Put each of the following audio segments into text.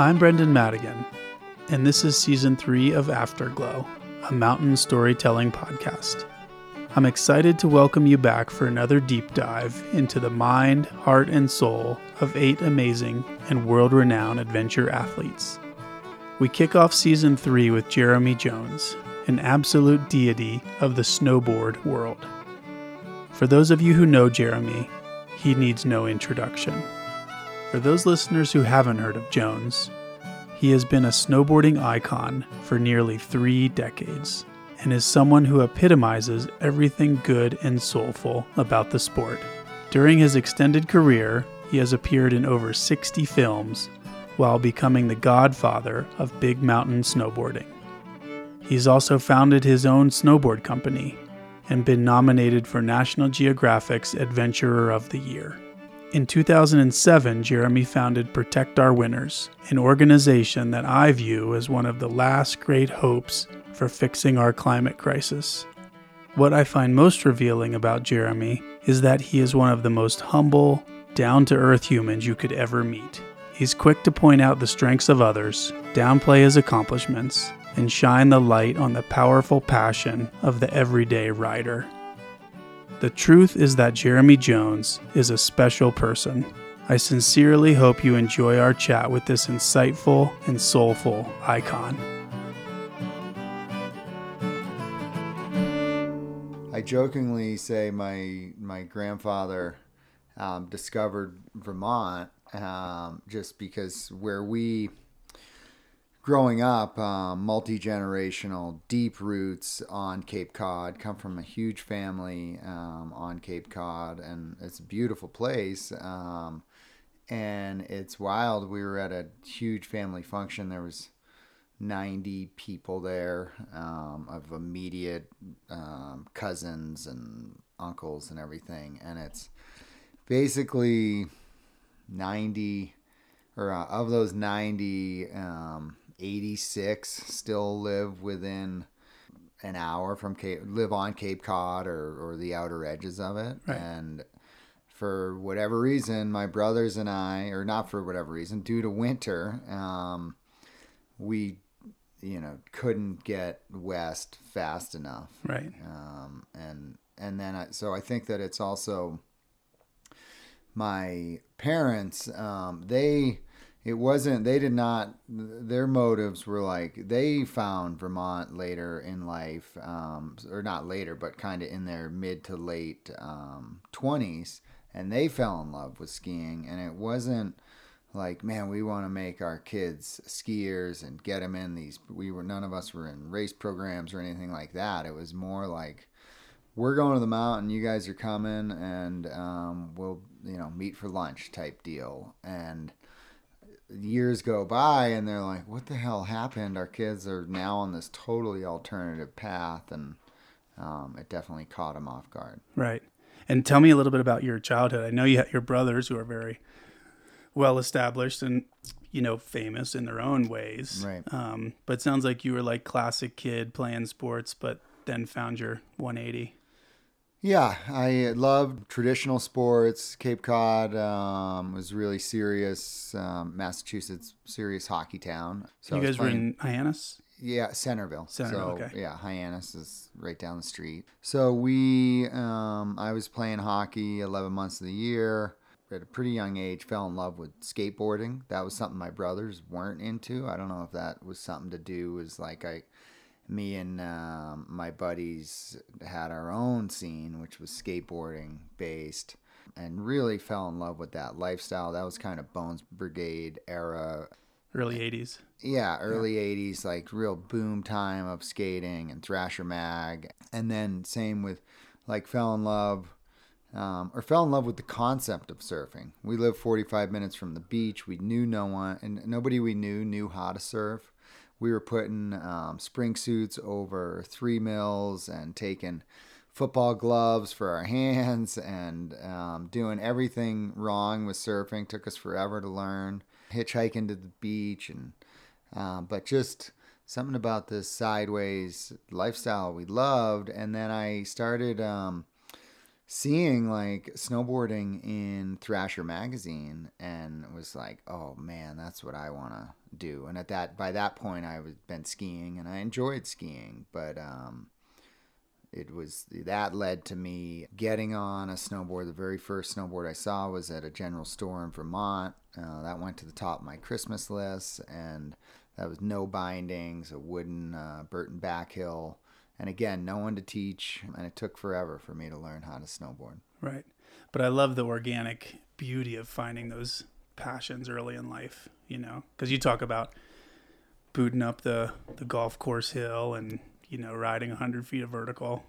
I'm Brendan Madigan, and this is season three of Afterglow, a mountain storytelling podcast. I'm excited to welcome you back for another deep dive into the mind, heart, and soul of eight amazing and world renowned adventure athletes. We kick off season three with Jeremy Jones, an absolute deity of the snowboard world. For those of you who know Jeremy, he needs no introduction. For those listeners who haven't heard of Jones, he has been a snowboarding icon for nearly three decades and is someone who epitomizes everything good and soulful about the sport. During his extended career, he has appeared in over 60 films while becoming the godfather of big mountain snowboarding. He's also founded his own snowboard company and been nominated for National Geographic's Adventurer of the Year. In 2007, Jeremy founded Protect Our Winners, an organization that I view as one of the last great hopes for fixing our climate crisis. What I find most revealing about Jeremy is that he is one of the most humble, down to earth humans you could ever meet. He's quick to point out the strengths of others, downplay his accomplishments, and shine the light on the powerful passion of the everyday rider. The truth is that Jeremy Jones is a special person. I sincerely hope you enjoy our chat with this insightful and soulful icon. I jokingly say my my grandfather um, discovered Vermont um, just because where we growing up, um, multi generational, deep roots on Cape Cod. Come from a huge family um, on Cape Cod, and it's a beautiful place. Um, and it's wild. We were at a huge family function. There was 90 people there um, of immediate um, cousins and uncles and everything. And it's basically 90 or uh, of those 90 um, 86 still live within an hour from Cape, live on Cape Cod or, or the outer edges of it. Right. And for whatever reason, my brothers and I, or not for whatever reason, due to winter, um, we, you know, couldn't get west fast enough. Right. Um, and and then I, so I think that it's also my parents. Um, they it wasn't they did not their motives were like they found vermont later in life um, or not later but kind of in their mid to late um, 20s and they fell in love with skiing and it wasn't like man we want to make our kids skiers and get them in these we were none of us were in race programs or anything like that. It was more like we're going to the mountain you guys are coming and um, we'll you know meet for lunch type deal. And years go by and they're like, what the hell happened? Our kids are now on this totally alternative path, and um, it definitely caught them off guard. Right. And tell me a little bit about your childhood. I know you had your brothers who are very well established and you know famous in their own ways. Right. Um, but it sounds like you were like classic kid playing sports, but then found your 180. Yeah, I loved traditional sports. Cape Cod um, was really serious. Um, Massachusetts, serious hockey town. So you guys were in Hyannis. Yeah, Centerville. Centerville. So, okay. Yeah, Hyannis is right down the street. So we, um, I was playing hockey 11 months of the year. At a pretty young age, fell in love with skateboarding. That was something my brothers weren't into. I don't know if that was something to do. Was like I me and um, my buddies had our own scene, which was skateboarding based, and really fell in love with that lifestyle. That was kind of Bones Brigade era. Early 80s. Yeah, early yeah. 80s, like real boom time of skating and Thrasher Mag. And then same with like fell in love um, or fell in love with the concept of surfing. We lived 45 minutes from the beach. We knew no one, and nobody we knew knew how to surf we were putting um, spring suits over three mills and taking football gloves for our hands and um, doing everything wrong with surfing. Took us forever to learn. Hitchhiking to the beach and um, but just something about this sideways lifestyle we loved. And then I started um, seeing like snowboarding in Thrasher magazine and was like, oh man, that's what I want to do. And at that by that point, I was been skiing and I enjoyed skiing, but um, it was that led to me getting on a snowboard. The very first snowboard I saw was at a general store in Vermont. Uh, that went to the top of my Christmas list, and that was no bindings, a wooden uh, Burton backhill, and again, no one to teach, and it took forever for me to learn how to snowboard. Right, but I love the organic beauty of finding those passions early in life. You know, because you talk about booting up the the golf course hill and you know, riding 100 feet of vertical.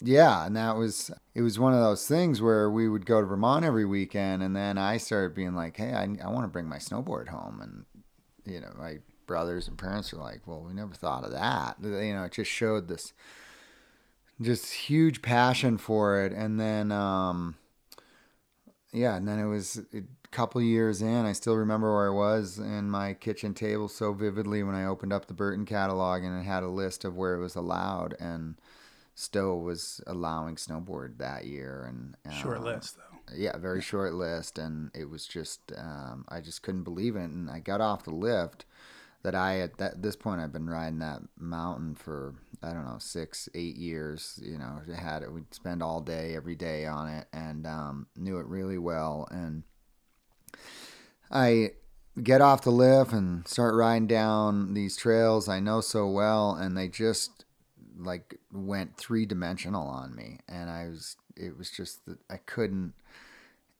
Yeah, and that was it was one of those things where we would go to Vermont every weekend, and then I started being like, "Hey, I, I want to bring my snowboard home," and you know, my brothers and parents are like, "Well, we never thought of that." You know, it just showed this just huge passion for it, and then um, yeah, and then it was a couple years in. I still remember where I was in my kitchen table so vividly when I opened up the Burton catalog and it had a list of where it was allowed, and Stowe was allowing snowboard that year. And um, short list though. Yeah, very short list, and it was just um, I just couldn't believe it. And I got off the lift that I at that, this point I've been riding that mountain for I don't know six eight years. You know, had it. We'd spend all day every day on it, and um, knew it really well. And I get off the lift and start riding down these trails I know so well, and they just like went three dimensional on me, and I was it was just that I couldn't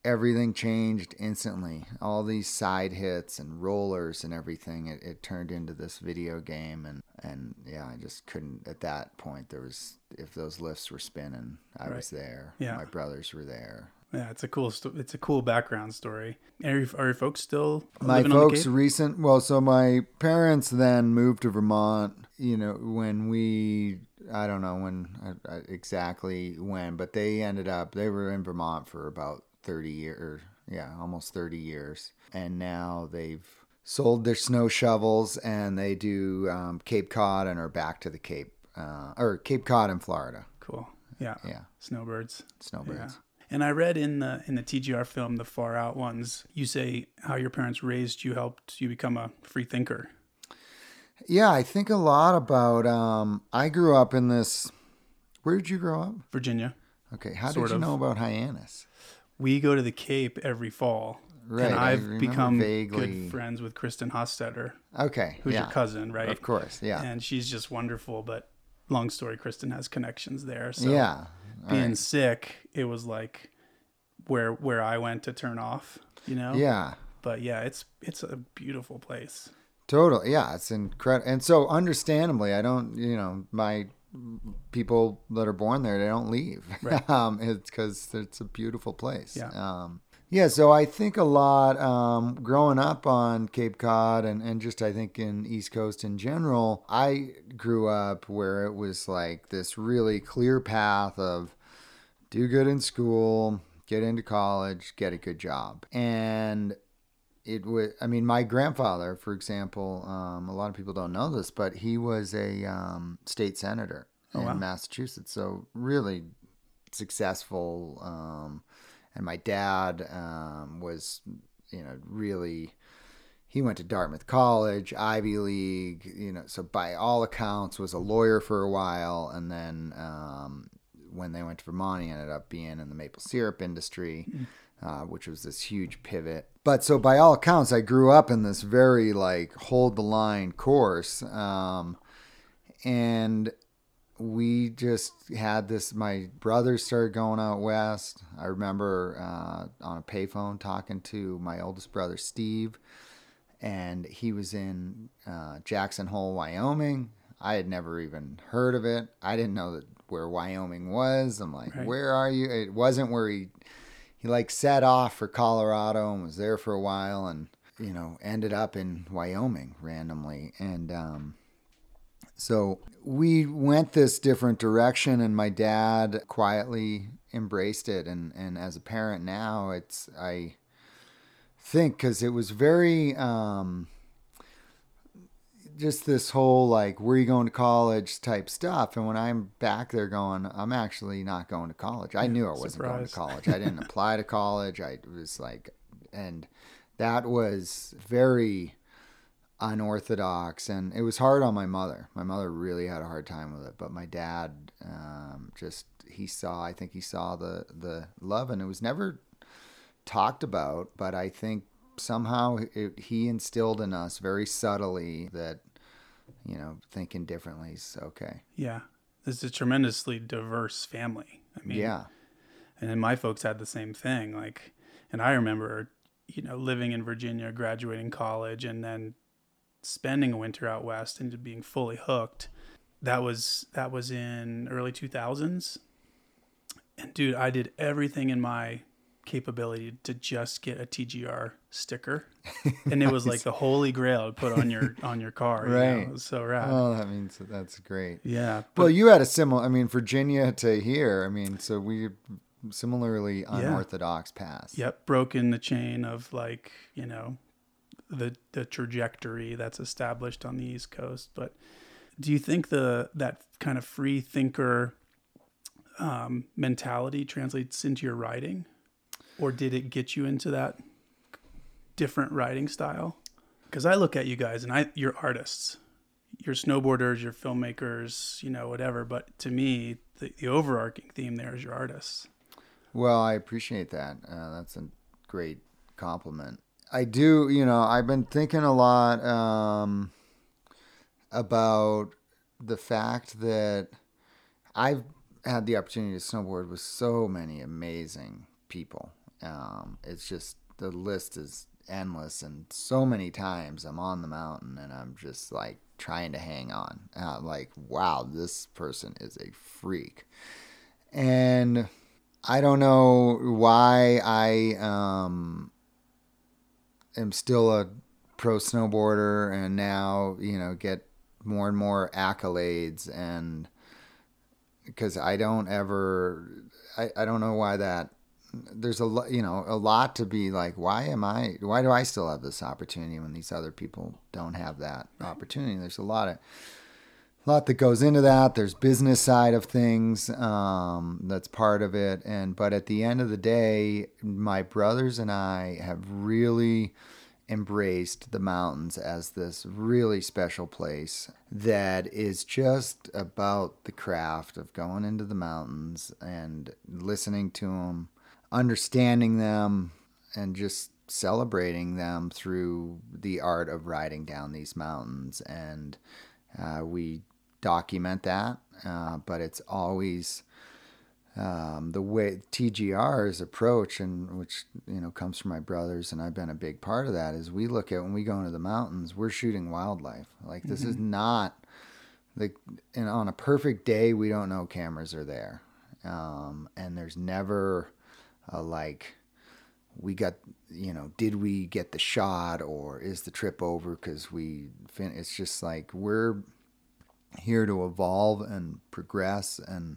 everything changed instantly. All these side hits and rollers and everything, it, it turned into this video game. And, and yeah, I just couldn't, at that point, there was, if those lifts were spinning, I right. was there. Yeah. My brothers were there. Yeah, it's a cool, it's a cool background story. Are, you, are your folks still my folks recent? Well, so my parents then moved to Vermont. You know, when we I don't know when uh, exactly when, but they ended up they were in Vermont for about 30 years, yeah, almost 30 years. And now they've sold their snow shovels and they do um, Cape Cod and are back to the Cape, uh, or Cape Cod in Florida. Cool. Yeah. Yeah. Snowbirds. Snowbirds. Yeah. And I read in the in the TGR film, the Far Out ones, you say how your parents raised you helped you become a free thinker. Yeah, I think a lot about. Um, I grew up in this. Where did you grow up? Virginia. Okay, how did you of. know about Hyannis? We go to the Cape every fall. Right. And I've become vaguely. good friends with Kristen Hostetter. Okay. Who's yeah. your cousin, right? Of course, yeah. And she's just wonderful, but long story, Kristen has connections there. So yeah. All being right. sick, it was like where where I went to turn off, you know? Yeah. But yeah, it's it's a beautiful place. Totally. Yeah, it's incredible. And so understandably, I don't, you know, my people that are born there they don't leave right. um, it's because it's a beautiful place yeah. Um, yeah so i think a lot um, growing up on cape cod and, and just i think in east coast in general i grew up where it was like this really clear path of do good in school get into college get a good job and it was i mean my grandfather for example um, a lot of people don't know this but he was a um, state senator oh, in wow. massachusetts. So really successful um, and my dad um, was you know really he went to dartmouth college ivy league you know so by all accounts was a lawyer for a while. And then um, when they went to vermont he ended up being in the maple syrup industry. Mm uh, which was this huge pivot. But so by all accounts, I grew up in this very like hold the line course, um, and we just had this. My brothers started going out west. I remember uh, on a payphone talking to my oldest brother Steve, and he was in uh, Jackson Hole, Wyoming. I had never even heard of it. I didn't know that where Wyoming was. I'm like, right. where are you? It wasn't where he he like set off for Colorado and was there for a while and you know ended up in Wyoming randomly. And um, so we went this different direction and my dad quietly embraced it. And and as a parent now it's I think cuz it was very um, just this whole like where are you going to college type stuff. And when i'm back there going i'm actually not going to college. I knew i wasn't going to college. I didn't apply to college. I was like and that was very unorthodox. And it was hard on my mother. My mother really had a hard time with it. But my dad um, just he saw i think he saw the the love. And it was never talked about. But i think somehow it, he instilled in us very subtly that you know thinking differently is okay Yeah. This is a tremendously diverse family. I mean, yeah and then my folks had the same thing. Like, and I remember, you know, living in Virginia, graduating college, and then spending a winter out west and being fully hooked. That was that was in early two thousands, and dude, I did everything in my capability to just get a TGR sticker, and it was like the holy grail to put on your on your car. you know? Right. So rad. oh that means that's great yeah. But well you had a similar i mean virginia to here i mean so we similarly unorthodox paths Yep, broken the chain of like you know the the trajectory that's established on the East Coast. But do you think the that kind of free thinker um, mentality translates into your writing, or did it get you into that different writing style? Because I look at you guys and I you're artists, you're snowboarders, you're filmmakers, you know whatever. But to me, the, the overarching theme there is you're artists. Well, I appreciate that. Uh, that's a great compliment. I do, you know, I've been thinking a lot um, about the fact that I've had the opportunity to snowboard with so many amazing people. Um, it's just the list is endless, and so many times I'm on the mountain and I'm just like trying to hang on. Uh, like, wow, this person is a freak. And I don't know why I um, am still a pro snowboarder and now, you know, get more and more accolades and because I don't ever, I, I don't know why that, there's a lot, you know, a lot to be like, why am I, why do I still have this opportunity when these other people don't have that opportunity? There's a lot of, lot that goes into that. There's business side of things um, that's part of it, and but at the end of the day, my brothers and I have really embraced the mountains as this really special place that is just about the craft of going into the mountains and listening to them, understanding them, and just celebrating them through the art of riding down these mountains and uh, we document that, uh, but it's always um, the way TGR's approach, and which you know comes from my brothers, and I've been a big part of that. Is we look at when we go into the mountains, we're shooting wildlife. Like this is not the and on a perfect day, we don't know cameras are there, um, and there's never a like we got you know did we get the shot or is the trip over because we fin- it's just like we're here to evolve and progress and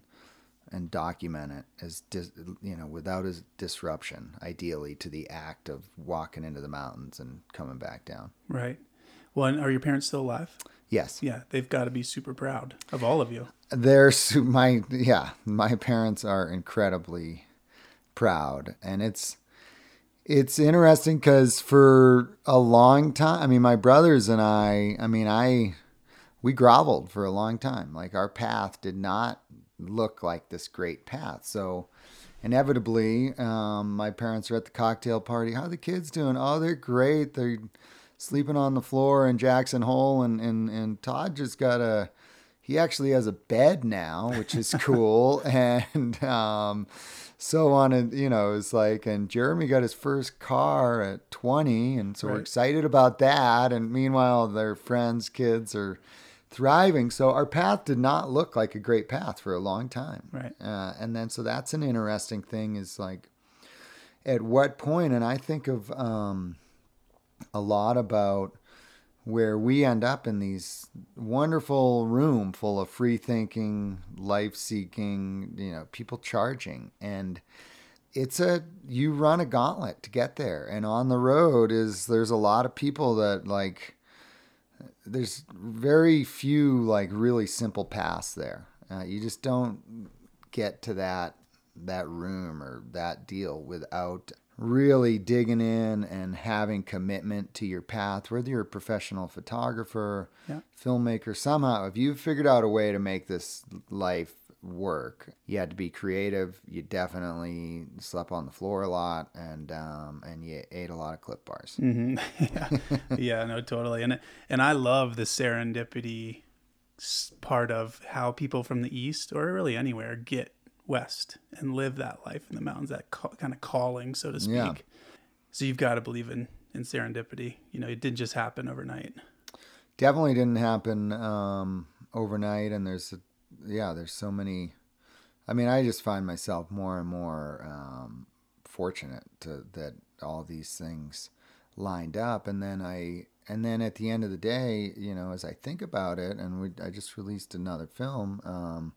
and document it as dis, you know without a disruption ideally to the act of walking into the mountains and coming back down Right. Well, and are your parents still alive? yes Yeah, they've got to be super proud of all of you. they're su- my yeah my parents are incredibly proud. And it's it's interesting because for a long time i mean my brothers and i i mean i we groveled for a long time. Like our path did not look like this great path. So inevitably um, my parents are at the cocktail party. How are the kids doing? Oh they're great. They're sleeping on the floor in jackson hole and, and, and todd just got a he actually has a bed now, which is cool, and um, so on. And you know, it's like, and Jeremy got his first car at 20, and so we're excited about that. And meanwhile, their friends' kids are thriving. So our path did not look like a great path for a long time, Right. Uh, and then so that's an interesting thing. Is like, at what? And I think of um, a lot about where we end up in these wonderful room full of free thinking, life seeking, you know, people charging and it's a you run a gauntlet to get there and on the road is there's a lot of people that like there's very few like really simple paths there. Uh, you just don't get to that that room or that deal without really digging in and having commitment to your path whether you're a professional photographer Yeah. filmmaker somehow if you've figured out a way to make this life work you had to be creative you definitely slept on the floor a lot and um, and you ate a lot of Clif bars hmm yeah. yeah, no, totally. And and I love the serendipity part of how people from the east or really anywhere get west and live that life in the mountains. That ca- kind of calling, so to speak. Yeah. So you've got to believe in in serendipity. You know, it didn't just happen overnight. definitely didn't happen um, overnight and there's yeah there's so many i mean i just find myself more and more um, fortunate to that all these things lined up and then i and then at the end of the day you know as i think about it and we i just released another film um,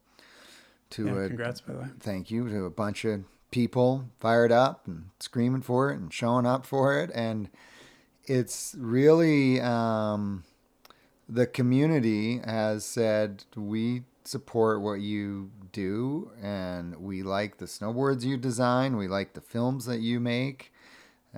to Yeah, a congrats by the way. thank you to a bunch of people fired up and screaming for it and showing up for it. And it's really um, the community has said we support what you do and we like the snowboards you design. We like the films that you make.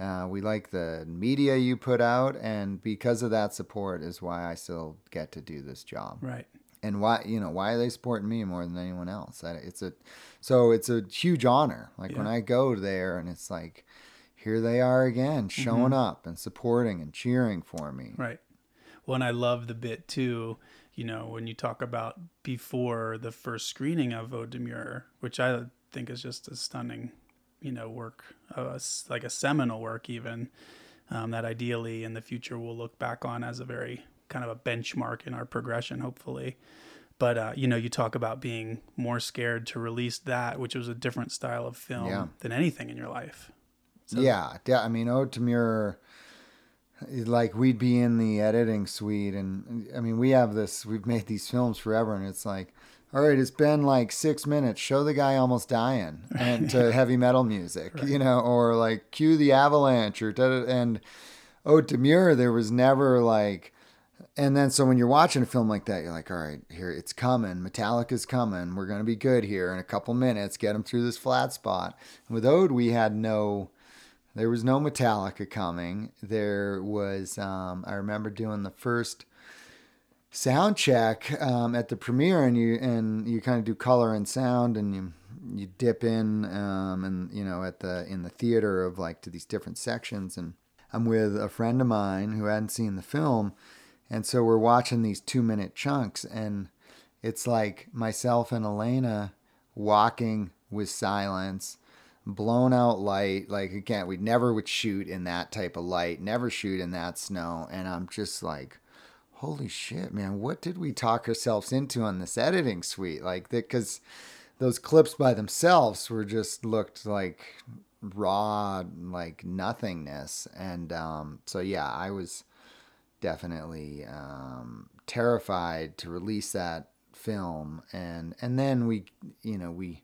Uh, we like the media you put out. And because of that support is why i still get to do this job. Right. And why you know why are they supporting me more than anyone else? That- it's a so it's a huge honor. Like when i go there and it's like here they are again showing up and supporting and cheering for me. Right. Well, and I love the bit too, you know, when you talk about before the first screening of Odemure, which I think is just a stunning, you know, work, uh, like a seminal work, even um, that ideally in the future we'll look back on as a very kind of a benchmark in our progression, hopefully. But uh, you know, you talk about being more scared to release that, which was a different style of film Yeah. than anything in your life. So- yeah, de- I mean, Ode to Muir, like we'd be in the editing suite, and I mean, we have this. We've made these films forever, and it's like, all right, it's been like six minutes. Show the guy almost dying, and to heavy metal music, you know, or like cue the avalanche, or and Ode to Muir, there was never like. And then, so when you're watching a film like that, you're like, all right, here it's coming. Metallica's coming. We're going to be good here in a couple minutes. Get them through this flat spot. with Ode, we had no, there was no Metallica coming. There was, um, I remember doing the first sound check um, at the premiere, and you and you kind of do color and sound, and you you dip in, um, and you know at the in the theater of like to these different sections, and I'm with a friend of mine who hadn't seen the film, and so we're watching these two minute chunks, and it's like myself and Elena walking with silence blown out light. Like again, we never would shoot in that type of light, never shoot in that snow. And I'm just like, holy shit, man, what did we talk ourselves into on this editing suite? Like that, because those clips by themselves were just looked like raw, like nothingness. And um, so yeah, I was definitely um, terrified to release that film and and then we you know we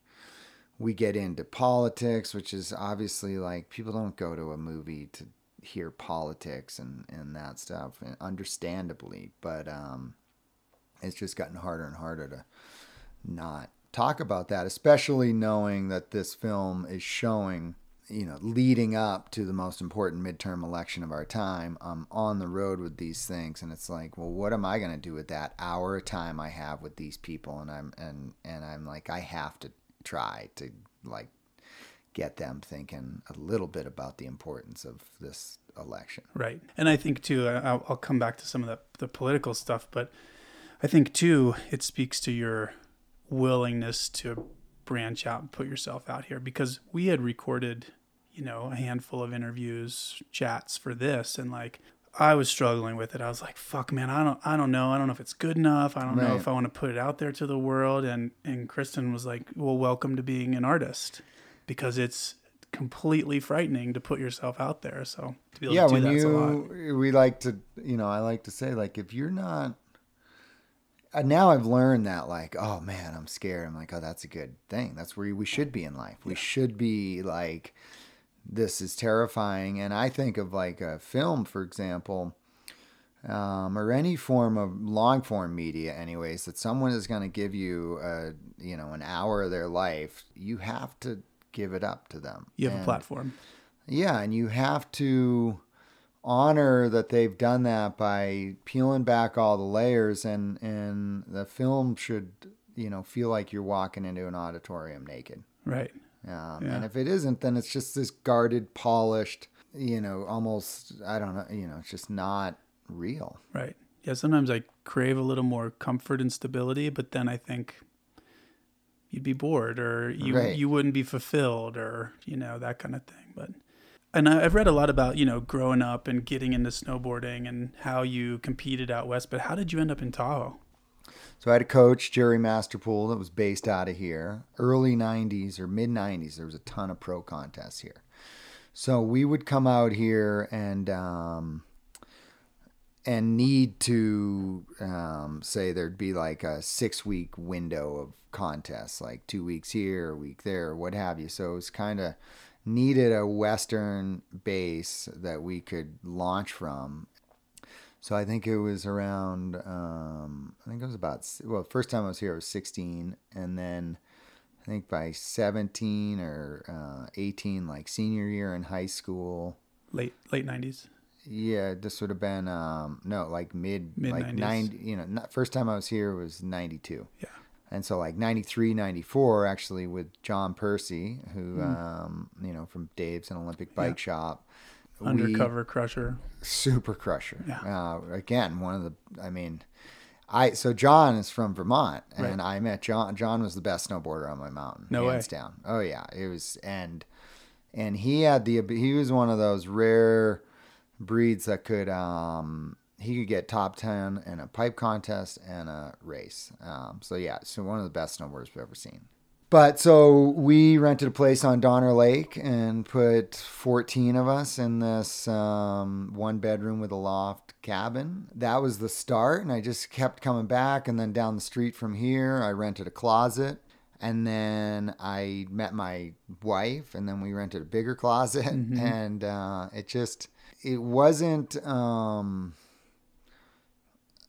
we get into politics, which is obviously like people don't go to a movie to hear politics and, and that stuff, and understandably. But um, it's just gotten harder and harder to not talk about that, especially knowing that this film is showing, you know, leading up to the most important midterm election of our time. I'm on the road with these things, and it's like, well, what am I going to do with that hour of time I have with these people? And I'm and and I'm like, I have to try to like get them thinking a little bit about the importance of this election. Right. And I think too, I'll, I'll come back to some of the, the political stuff, but I think too, it speaks to your willingness to branch out and put yourself out here because we had recorded, you know, a handful of interviews, chats for this. And like, I was struggling with it. I was like, fuck man, I don't, I don't know. I don't know if it's good enough. I don't know if I want to put it out there to the world. And, and Kristen was like, well, welcome to being an artist because it's completely frightening to put yourself out there. So to be able yeah, to do when that's a lot. you we like to, you know, I like to say like if you're not uh, now I've learned that like, oh man, I'm scared. I'm like, oh, that's a good thing. That's where we should be in life. We should be like this is terrifying and I think of like a film for example, um, or any form of long form media, anyways, that someone is going to give you a you know an hour of their life, you have to give it up to them. You have And- a platform. yeah, and you have to honor that they've done that by peeling back all the layers and and the film should you know feel like you're walking into an auditorium naked Right. Um, Yeah. and if it isn't then it's just this guarded polished you know almost i don't know you know it's just not real Right. Yeah, sometimes I crave a little more comfort and stability, but then I think you'd be bored or you Right. you wouldn't be fulfilled or, you know, that kind of thing. But and I- I've read a lot about, you know, growing up and getting into snowboarding and how you competed out west, but how did you end up in Tahoe? So I had a coach, Jerry Masterpool, that was based out of here. Early 90s or mid 90s, there was a ton of pro contests here. So we would come out here and um, and need to um, say there'd be like a six week window of contests, like two weeks here, a week there, what have you. So it was kind of needed a Western base that we could launch from so I think it was around. Um, I think it was about. Well, first time I was here, I was 16, and then I think by 17 or uh, 18, like senior year in high school. Late late 90s. Yeah, this would have been um, no, like mid, like Mid-nineties. 90. You know, not, first time I was here was 92. Yeah. And so like 93, 94, actually with John Percy, who um, you know from Dave's and Olympic Bike Shop. We- Undercover crusher. super crusher. Yeah. Uh, again, one of the. I mean, I so John is from Vermont, and Right. I met John. John was the best snowboarder on my mountain, No hands way. down. Oh yeah, it was, and and he had the. He was one of those rare breeds that could. um he could get top 10 in a pipe contest and a race. Um, so, yeah, so one of the best snowboarders we've ever seen. But so we rented a place on Donner Lake and put 14 of us in this um, one bedroom with a loft cabin. That was the start. And I just kept coming back. And then down the street from here, I rented a closet. And then I met my wife, and then we rented a bigger closet. And uh, it just, it wasn't. Um,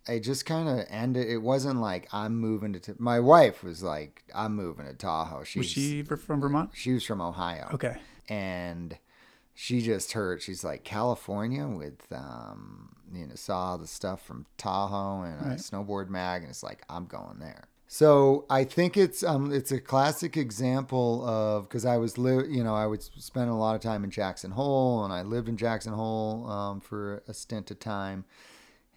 I just kind of ended. It wasn't like I'm moving to. T- My wife was like, "I'm moving to Tahoe." She's, Was she from Vermont? she was from Ohio, Okay. and she just heard. She's like California with, um, you know, saw the stuff from Tahoe and a Right. snowboard mag, and it's like I'm going there. So I think it's um it's a classic example of because I was li- you know I would spend a lot of time in Jackson Hole and I lived in Jackson Hole um, for a stint of time,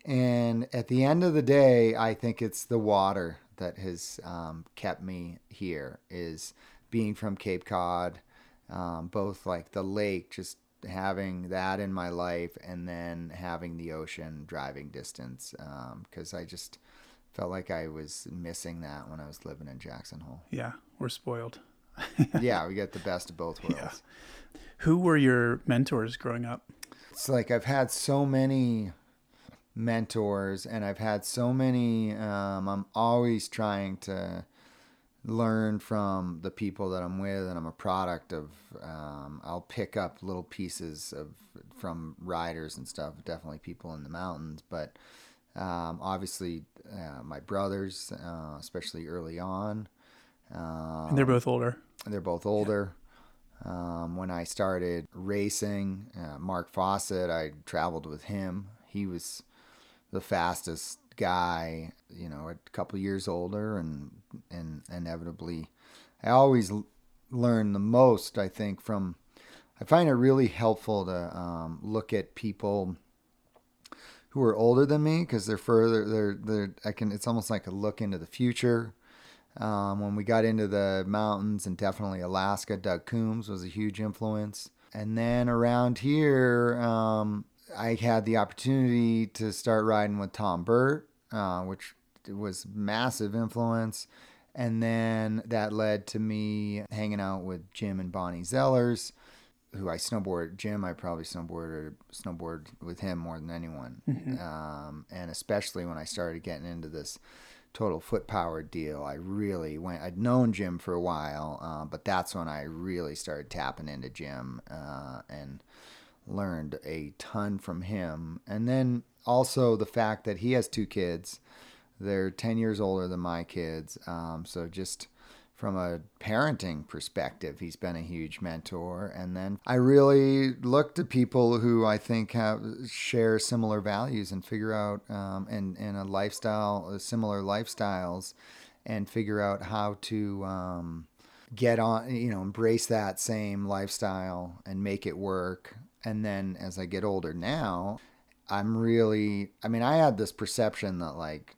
and at the end of the day, I think it's the water that has um, kept me here. Is being from Cape Cod, um, both like the lake, just having that in my life, and then having the ocean driving distance, because I just felt like I was missing that when I was living in Jackson Hole. Yeah, we're spoiled. yeah, we get the best of both worlds. Who were your mentors growing up? it's like I've had so many mentors and I've had so many um, I'm always trying to learn from the people that I'm with and I'm a product of um, I'll pick up little pieces of from riders and stuff definitely people in the mountains but um, obviously uh, my brothers uh, especially early on um, And they're both older. they're both older. Um, when I started racing, uh, Mark Fawcett, I traveled with him. He was the fastest guy, you know, a couple years older, and and inevitably, I always learn the most. I think from, I find it really helpful to um, look at people who are older than me because they're further. They're they're. I can. It's almost like a look into the future. Um, when we got into the mountains and definitely Alaska, Doug Coombs was a huge influence. And then around here, um, I had the opportunity to start riding with Tom Burt, uh, which was massive influence. And then that led to me hanging out with Jim and Bonnie Zellers, who I snowboard. Jim, I probably snowboarded snowboard with him more than anyone, um, and especially when I started getting into this total foot power deal. I really went. I'd known Jim for a while, uh, but that's when I really started tapping into Jim uh, and learned a ton from him. And then also the fact that he has two kids. They're 10 years older than my kids. Um, so just from a parenting perspective, he's been a huge mentor. And then I really look to people who I think have share similar values and figure out um, and and a lifestyle, uh, similar lifestyles, and figure out how to um, get on, you know, embrace that same lifestyle and make it work. And then as I get older now, I'm really, I mean, I had this perception that like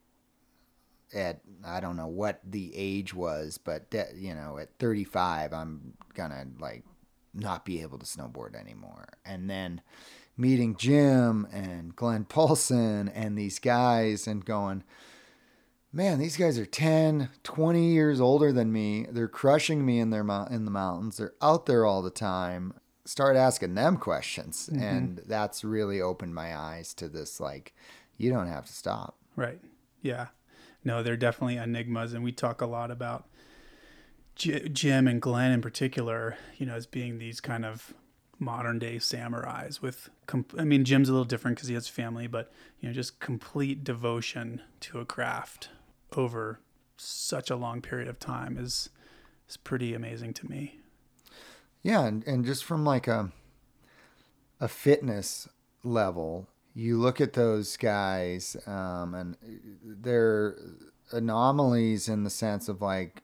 at I don't know what the age was, but de- you know, at 35, I'm gonna like not be able to snowboard anymore. And then meeting Jim and Glen Poulsen and these guys and going, man, these guys are 10, 20 years older than me. They're crushing me in their in the mountains. They're out there all the time. Start asking them questions, mm-hmm. and that's really opened my eyes to this. Like, you don't have to stop. Right. Yeah no, they're definitely enigmas, and we talk a lot about J- Jim and Glenn in particular, you know, as being these kind of modern day samurais with comp- I mean Jim's a little different because he has family, but you know, just complete devotion to a craft over such a long period of time is is pretty amazing to me. Yeah, and, and just from like a a fitness level, you look at those guys, um, and they're anomalies in the sense of like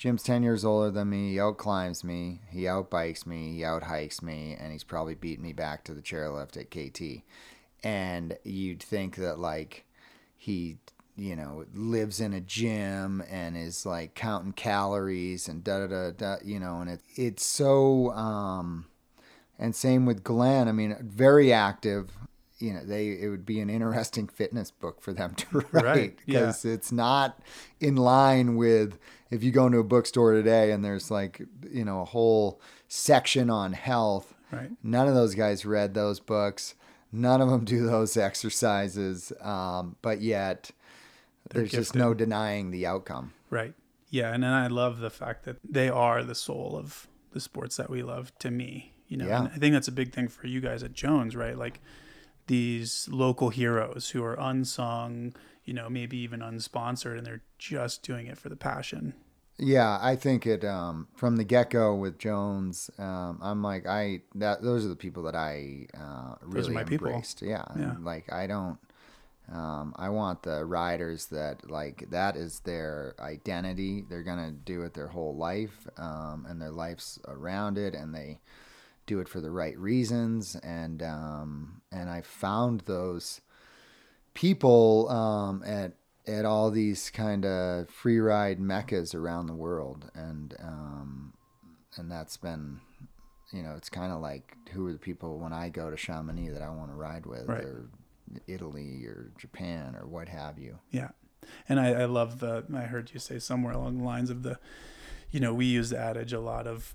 Jim's 10 years older than me. He outclimbs me. He outbikes me. He outhikes me. And he's probably beaten me back to the chairlift at KT. And you'd think that, like, he, you know, lives in a gym and is like counting calories and da da da da, you know, and it, it's so, um, and same with Glenn. I mean, very active, you know they it would be an interesting fitness book for them to write because yeah. it's not in line with if you go into a bookstore today and there's like you know a whole section on health right none of those guys read those books none of them do those exercises um, but yet They're there's gifted. just no denying the outcome right yeah and then i love the fact that they are the soul of the sports that we love to me you know yeah. i think that's a big thing for you guys at jones right like these local heroes who are unsung, you know, maybe even unsponsored, and they're just doing it for the passion. Yeah, I think it um, from the get go with Jones. Um, I'm like I that those are the people that I uh, really embraced. People. Yeah, yeah. like I don't. Um, I want the riders that like that is their identity. They're gonna do it their whole life, um, and their life's around it, and they do it for the right reasons, and um, and I found those people um, at at all these kind of free ride meccas around the world, and um, and that's been, you know, it's kind of like who are the people when I go to Chamonix that I want to ride with, right. or Italy or Japan or what have you. Yeah, and I, I love the. I heard you say somewhere along the lines of the, you know, we use the adage a lot of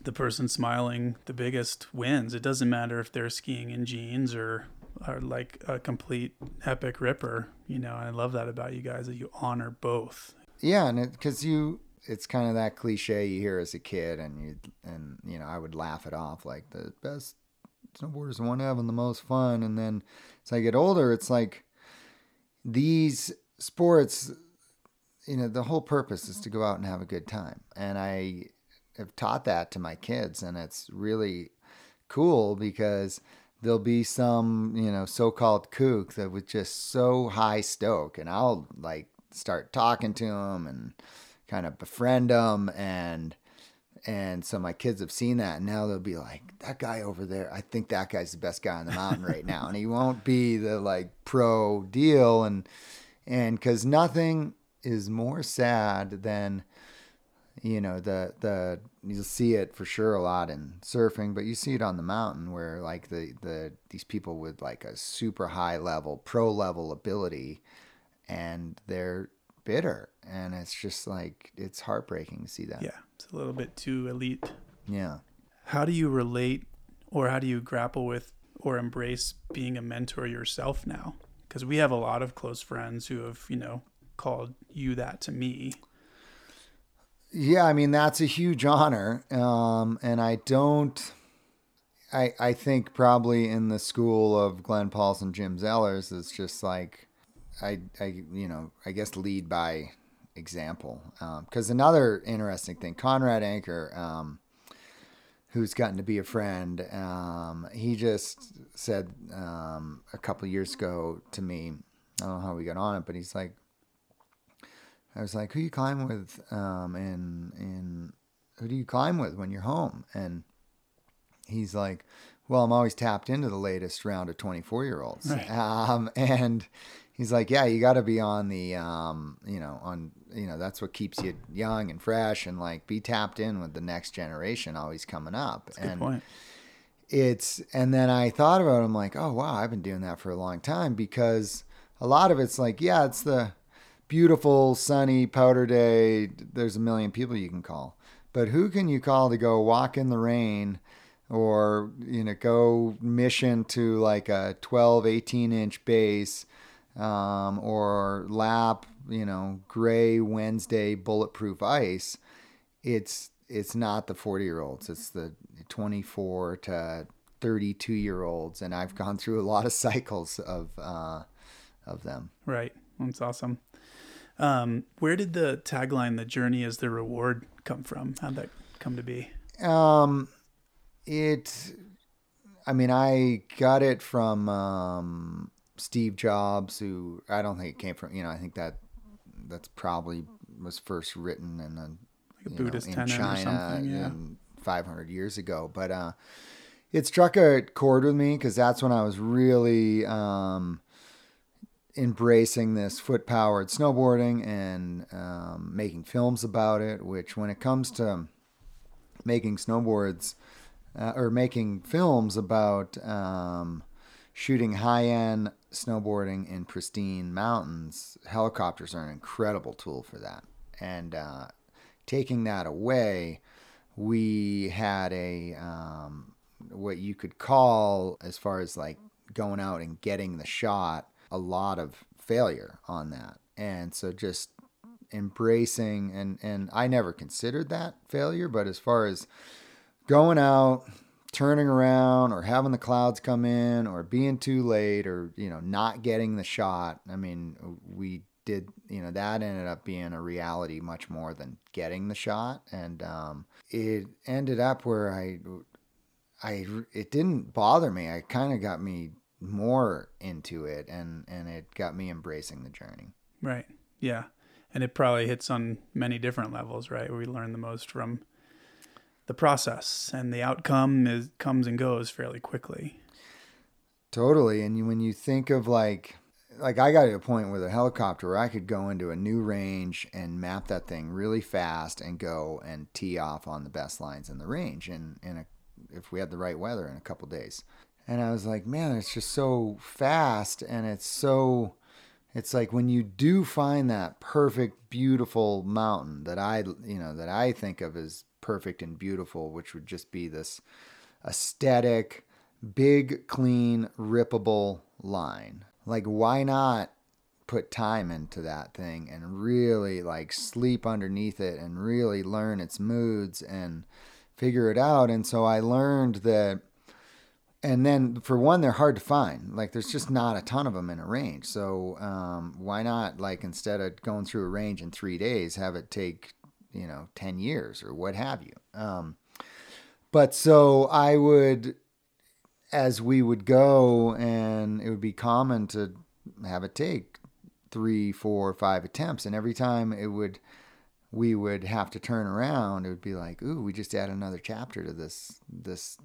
the person smiling the biggest wins. It doesn't matter if they're skiing in jeans or are like a complete epic ripper. You know, I love that about you guys that you honor both. Yeah, and it, because you, it's kind of that cliche you hear as a kid, and you and you know I would laugh it off like the best snowboarders the one having the most fun, and then as I get older, it's like these sports. You know, the whole purpose is to go out and have a good time, and I have taught that to my kids, and it's really cool because there'll be some you know so-called kook that was just so high stoke, and I'll like start talking to them and kind of befriend them and and so my kids have seen that and now they'll be like that guy over there i think that guy's the best guy on the mountain right now and he won't be the like pro deal and and because nothing is more sad than you know the the you'll see it for sure a lot in surfing but you see it on the mountain where like the the these people with like a super high level pro level ability and they're bitter and it's just like it's heartbreaking to see that. Yeah it's a little bit too elite. Yeah. How do you relate or how do you grapple with or embrace being a mentor yourself now? Because we have a lot of close friends who have you know called you that to me. Yeah, I mean that's a huge honor, um, and I don't. I, I think probably in the school of Glen Poulsen, and Jim Zellers, it's just like, I, I, you know, I guess lead by example. Because um, another interesting thing, Conrad Anker, um, who's gotten to be a friend, um, he just said um, a couple years ago to me, I don't know how we got on it, but he's like, I was like, who you climb with, um, and and who do you climb with when you're home? And he's like, well, I'm always tapped into the latest round of 24 year olds, right. um, and he's like, yeah, you got to be on the, um, you know, on, you know, that's what keeps you young and fresh and like be tapped in with the next generation always coming up. That's and good point. it's, and then I thought about it, I'm like, oh, wow, I've been doing that for a long time because a lot of it's like, yeah, it's the beautiful, sunny powder day. There's a million people you can call, but who can you call to go walk in the rain? or you know go mission to like a 12 18 inch base um, or lap, you know, gray Wednesday bulletproof ice, it's it's not the 40 year olds. It's the 24 to 32 year olds, and I've gone through a lot of cycles of uh, of them. Right, that's awesome. Um, where did the tagline "The journey is the reward" come from? How'd that come to be? Um, it. I mean, I got it from um, Steve Jobs, who I don't think it came from. You know, I think that that's probably was first written in a, like Buddhist know, in China yeah. 500 years ago. But uh, it struck a chord with me because that's when I was really um, embracing this foot powered snowboarding and um, making films about it. Which, when it comes to making snowboards uh, or making films about um, shooting high end snowboarding in pristine mountains, helicopters are an incredible tool for that. And uh, taking that away, we had a um, what you could call, as far as like going out and getting the shot, a lot of failure on that. And so just embracing and and I never considered that failure, but as far as going out, turning around or having the clouds come in or being too late or you know not getting the shot. I mean we did you know that ended up being a reality much more than getting the shot. And um, it ended up where i i it didn't bother me. I kind of got me more into it and and it got me embracing the journey. Right. Yeah. And it probably hits on many different levels right? We learn the most from the process and the outcome is comes and goes fairly quickly. Totally. And when you think of like, like I got to a point with a helicopter where I could go into a new range and map that thing really fast and go and tee off on the best lines in the range in, in a, if we had the right weather in a couple days. And I was like, man, it's just so fast and it's so, it's like when you do find that perfect, beautiful mountain that I, you know, that I think of as perfect and beautiful, which would just be this aesthetic, big, clean, rippable line. Like, why not put time into that thing and really like sleep underneath it and really learn its moods and figure it out? And so I learned that. And then, for one, they're hard to find. Like, there's just not a ton of them in a range. So, um, why not, like, instead of going through a range in three days, have it take you know, 10 years or what have you. Um, but so I would, as we would go, and it would be common to have it take three, four, five attempts. And every time it would, we would have to turn around, it would be like, ooh, we just add another chapter to this, this,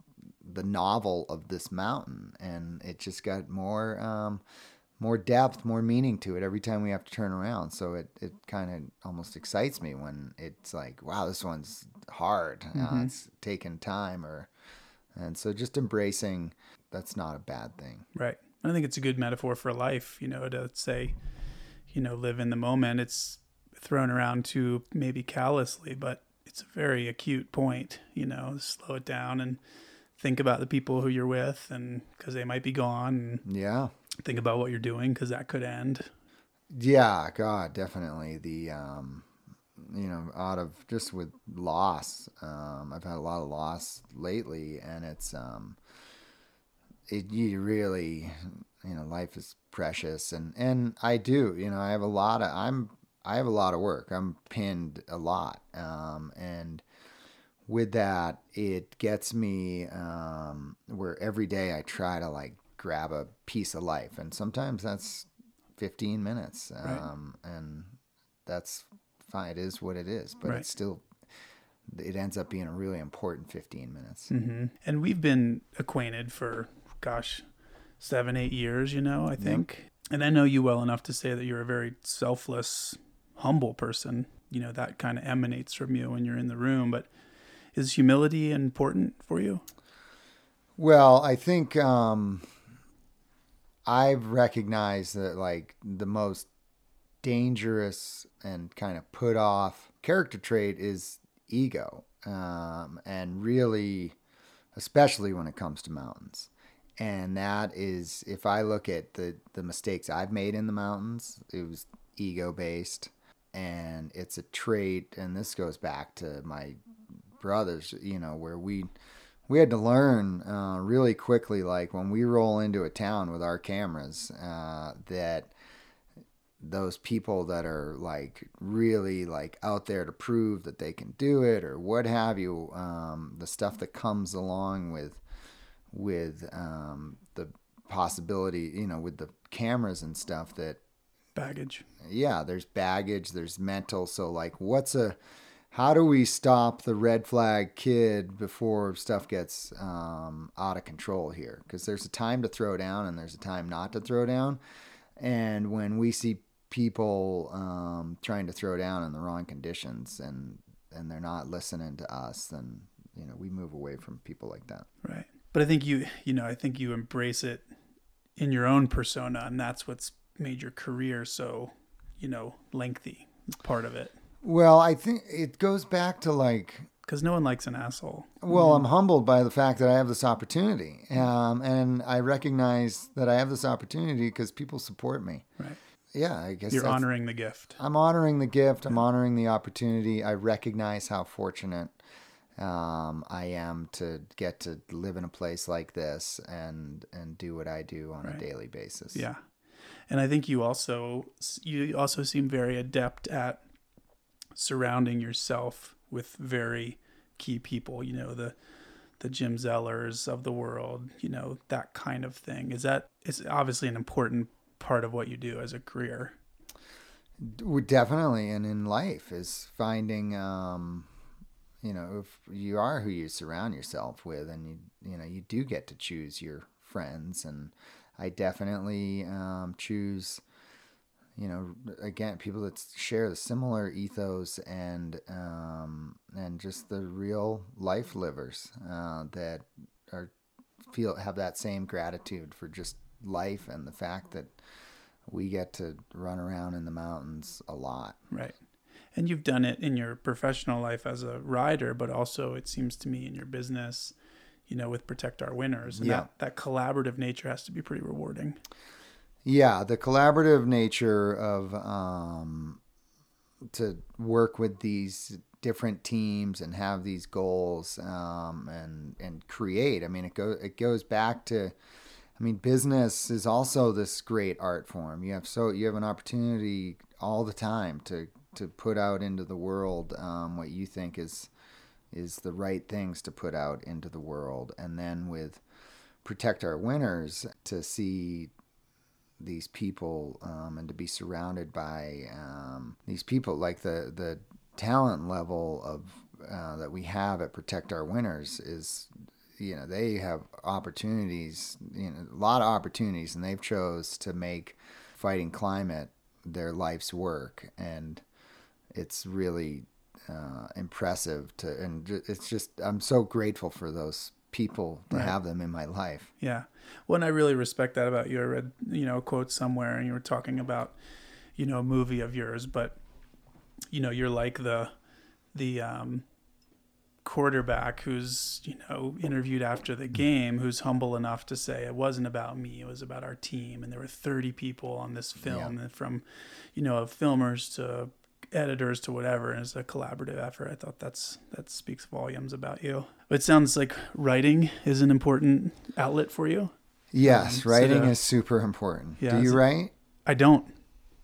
the novel of this mountain. And it just got more, um, more depth, more meaning to it every time we have to turn around. So it, it kind of almost excites me when it's like, wow, this one's hard. Uh, mm-hmm. Uh, it's taking time or, and so just embracing that's not a bad thing. Right. I think it's a good metaphor for life, you know, to say, you know, live in the moment. It's thrown around too maybe callously, but it's a very acute point, you know, slow it down and think about the people who you're with and because they might be gone. yeah think about what you're doing because that could end. Yeah, God, definitely the um, you know, out of just with loss. Um, I've had a lot of loss lately, and it's um, it you really, you know, life is precious, and and I do, you know, I have a lot of I'm I have a lot of work. I'm pinned a lot, um, and with that, it gets me um, where every day I try to like grab a piece of life, and sometimes that's 15 minutes, um, right. and that's fine. It is what it is, but right. it's still it ends up being a really important 15 minutes. Mm-hmm. And we've been acquainted for, gosh, seven, eight years, you know, I think. Yep. And I know you well enough to say that you're a very selfless, humble person. You know, that kind of emanates from you when you're in the room. But is humility important for you? Well, I think um, I've recognized that, like, the most dangerous and kind of put off character trait is ego. Um, and really, especially when it comes to mountains. And that is, if I look at the, the mistakes I've made in the mountains, it was ego based. And it's a trait, and this goes back to my brothers, you know, where we we had to learn uh, really quickly, like when we roll into a town with our cameras, uh, that those people that are like really like out there to prove that they can do it or what have you um, the stuff that comes along with with um, the possibility you know with the cameras and stuff that baggage. Yeah there's baggage there's mental so like what's a how do we stop the red flag kid before stuff gets um, out of control here because there's a time to throw down and there's a time not to throw down and when we see people um, trying to throw down in the wrong conditions and and they're not listening to us, then you know we move away from people like that. Right. But I think you you know I think you embrace it in your own persona, and that's what's made your career so you know lengthy. Part of it. Well, I think it goes back to like because no one likes an asshole. Well, mm-hmm. I'm humbled by the fact that I have this opportunity, um, and I recognize that I have this opportunity because people support me. Right yeah, I guess you're honoring the gift. I'm honoring the gift. I'm honoring the opportunity. I recognize how fortunate um, I am to get to live in a place like this and and do what I do on right. a daily basis. Yeah, and I think you also you also seem very adept at surrounding yourself with very key people. You know the the Jim Zellers of the world. You know that kind of thing. Is that is obviously an important part of what you do as a career. Definitely, and in life is finding, um, you know, if you are who you surround yourself with, and you, you know, you do get to choose your friends, and I definitely um, choose, you know, again, people that share the similar ethos and um, and just the real life livers uh, that are feel have that same gratitude for just life and the fact that we get to run around in the mountains a lot. Right. And you've done it in your professional life as a rider, but also it seems to me in your business, you know, with Protect Our Winners. And yeah. that, that collaborative nature has to be pretty rewarding. Yeah, the collaborative nature of um, to work with these different teams and have these goals um, and and create. I mean, it goes it goes back to I mean, business is also this great art form. You have so you have an opportunity all the time to to put out into the world um, what you think is is the right things to put out into the world, and then with protect our winners to see these people um, and to be surrounded by um, these people like the the talent level of uh, that we have at protect our winners is you know they have opportunities you know a lot of opportunities and they've chose to make fighting climate their life's work. And it's really uh, impressive to and it's just i'm so grateful for those people to right. have them in my life. Yeah well and i really respect that about you i read you know a quote somewhere and you were talking about you know a movie of yours but you know you're like the the um quarterback who's you know interviewed after the game who's humble enough to say it wasn't about me it was about our team and there were 30 people on this film yeah. from you know of filmers to editors to whatever, and it's a collaborative effort. I thought that's that speaks volumes about you. But it sounds like writing is an important outlet for you. Yes, Um, writing to- is super important. Yeah, Do you write? I don't.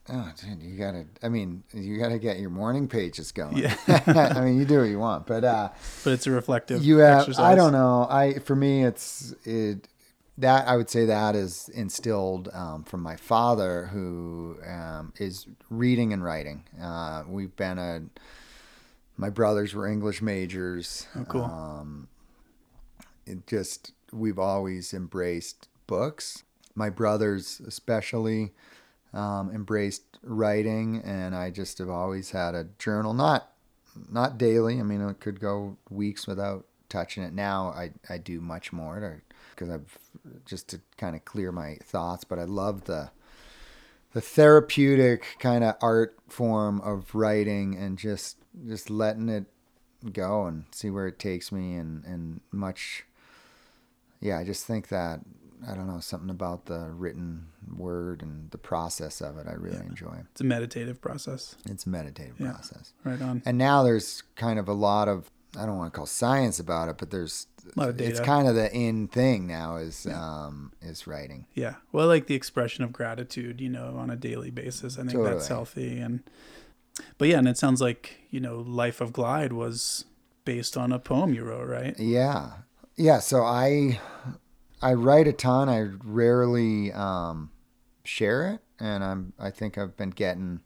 Oh, dude, you gotta. I mean, you gotta get your morning pages going. Yeah. I mean, you do what you want, but uh, But it's a reflective. you have. exercise. I don't know. I for me, it's it. That I would say that is instilled um, from my father, who um, is reading and writing. Uh, we've been a. My brothers were English majors. Oh, cool. Um, it just we've always embraced books. My brothers, especially, um, embraced writing, and I just have always had a journal. Not not daily. I mean, it could go weeks without touching it. Now I I do much more because I've just to kind of clear my thoughts. But I love the the therapeutic kind of art form of writing and just just letting it go and see where it takes me and and much yeah i just think that i don't know something about the written word and the process of it i really enjoy It's a meditative process. it's a meditative Yeah. process Right on. and now there's kind of a lot of i don't want to call science about it but there's A lot of it's kind of the in thing now is um is writing Yeah. Well, like the expression of gratitude, you know, on a daily basis. I think that's healthy. And, but yeah, and it sounds like, you know, Life of Glide was based on a poem you wrote, right? Yeah. Yeah. So I I write a ton. I rarely um, share it, and I'm I think I've been getting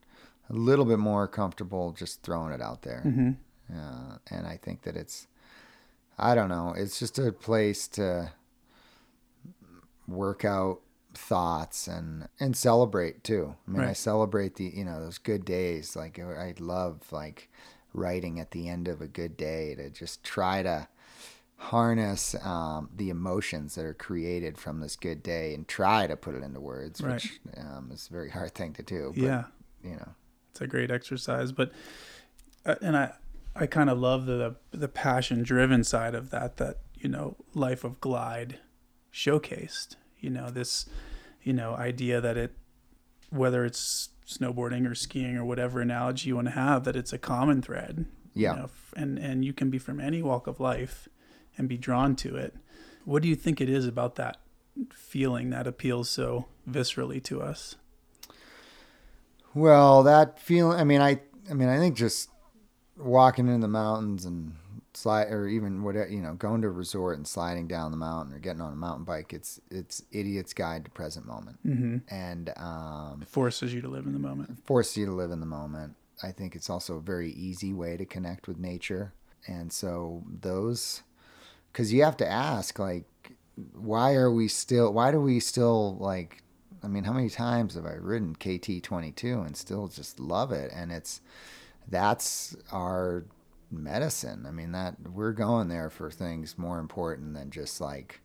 a little bit more comfortable just throwing it out there. Mm-hmm. Uh, and I think that it's I don't know. It's just a place to work out thoughts and and celebrate too. I mean, I celebrate the you know those good days. Like I love like writing at the end of a good day to just try to harness um, the emotions that are created from this good day and try to put it into words, Right. which um, is a very hard thing to do. But, Yeah. you know, It's a great exercise. But, uh, and I, I kind of love the, the passion driven side of that, that, you know, Life of Glide showcased, you know, this, you know, idea that it, whether it's snowboarding or skiing or whatever analogy you want to have, that it's a common thread. you Yeah. know, and, and you can be from any walk of life and be drawn to it. What do you think it is about that feeling that appeals so viscerally to us? Well, that feeling. I mean, I. I mean, I think just walking in the mountains and slide, or even whatever you know, going to a resort and sliding down the mountain or getting on a mountain bike. It's it's idiot's guide to present moment, Mm-hmm. and um, It forces you to live in the moment. forces you to live in the moment. I think it's also a very easy way to connect with nature, and so those, because you have to ask like, why are we still? Why do we still like? I mean, how many times have I ridden KT twenty two and still just love it? And it's that's our medicine. I mean, that we're going there for things more important than just like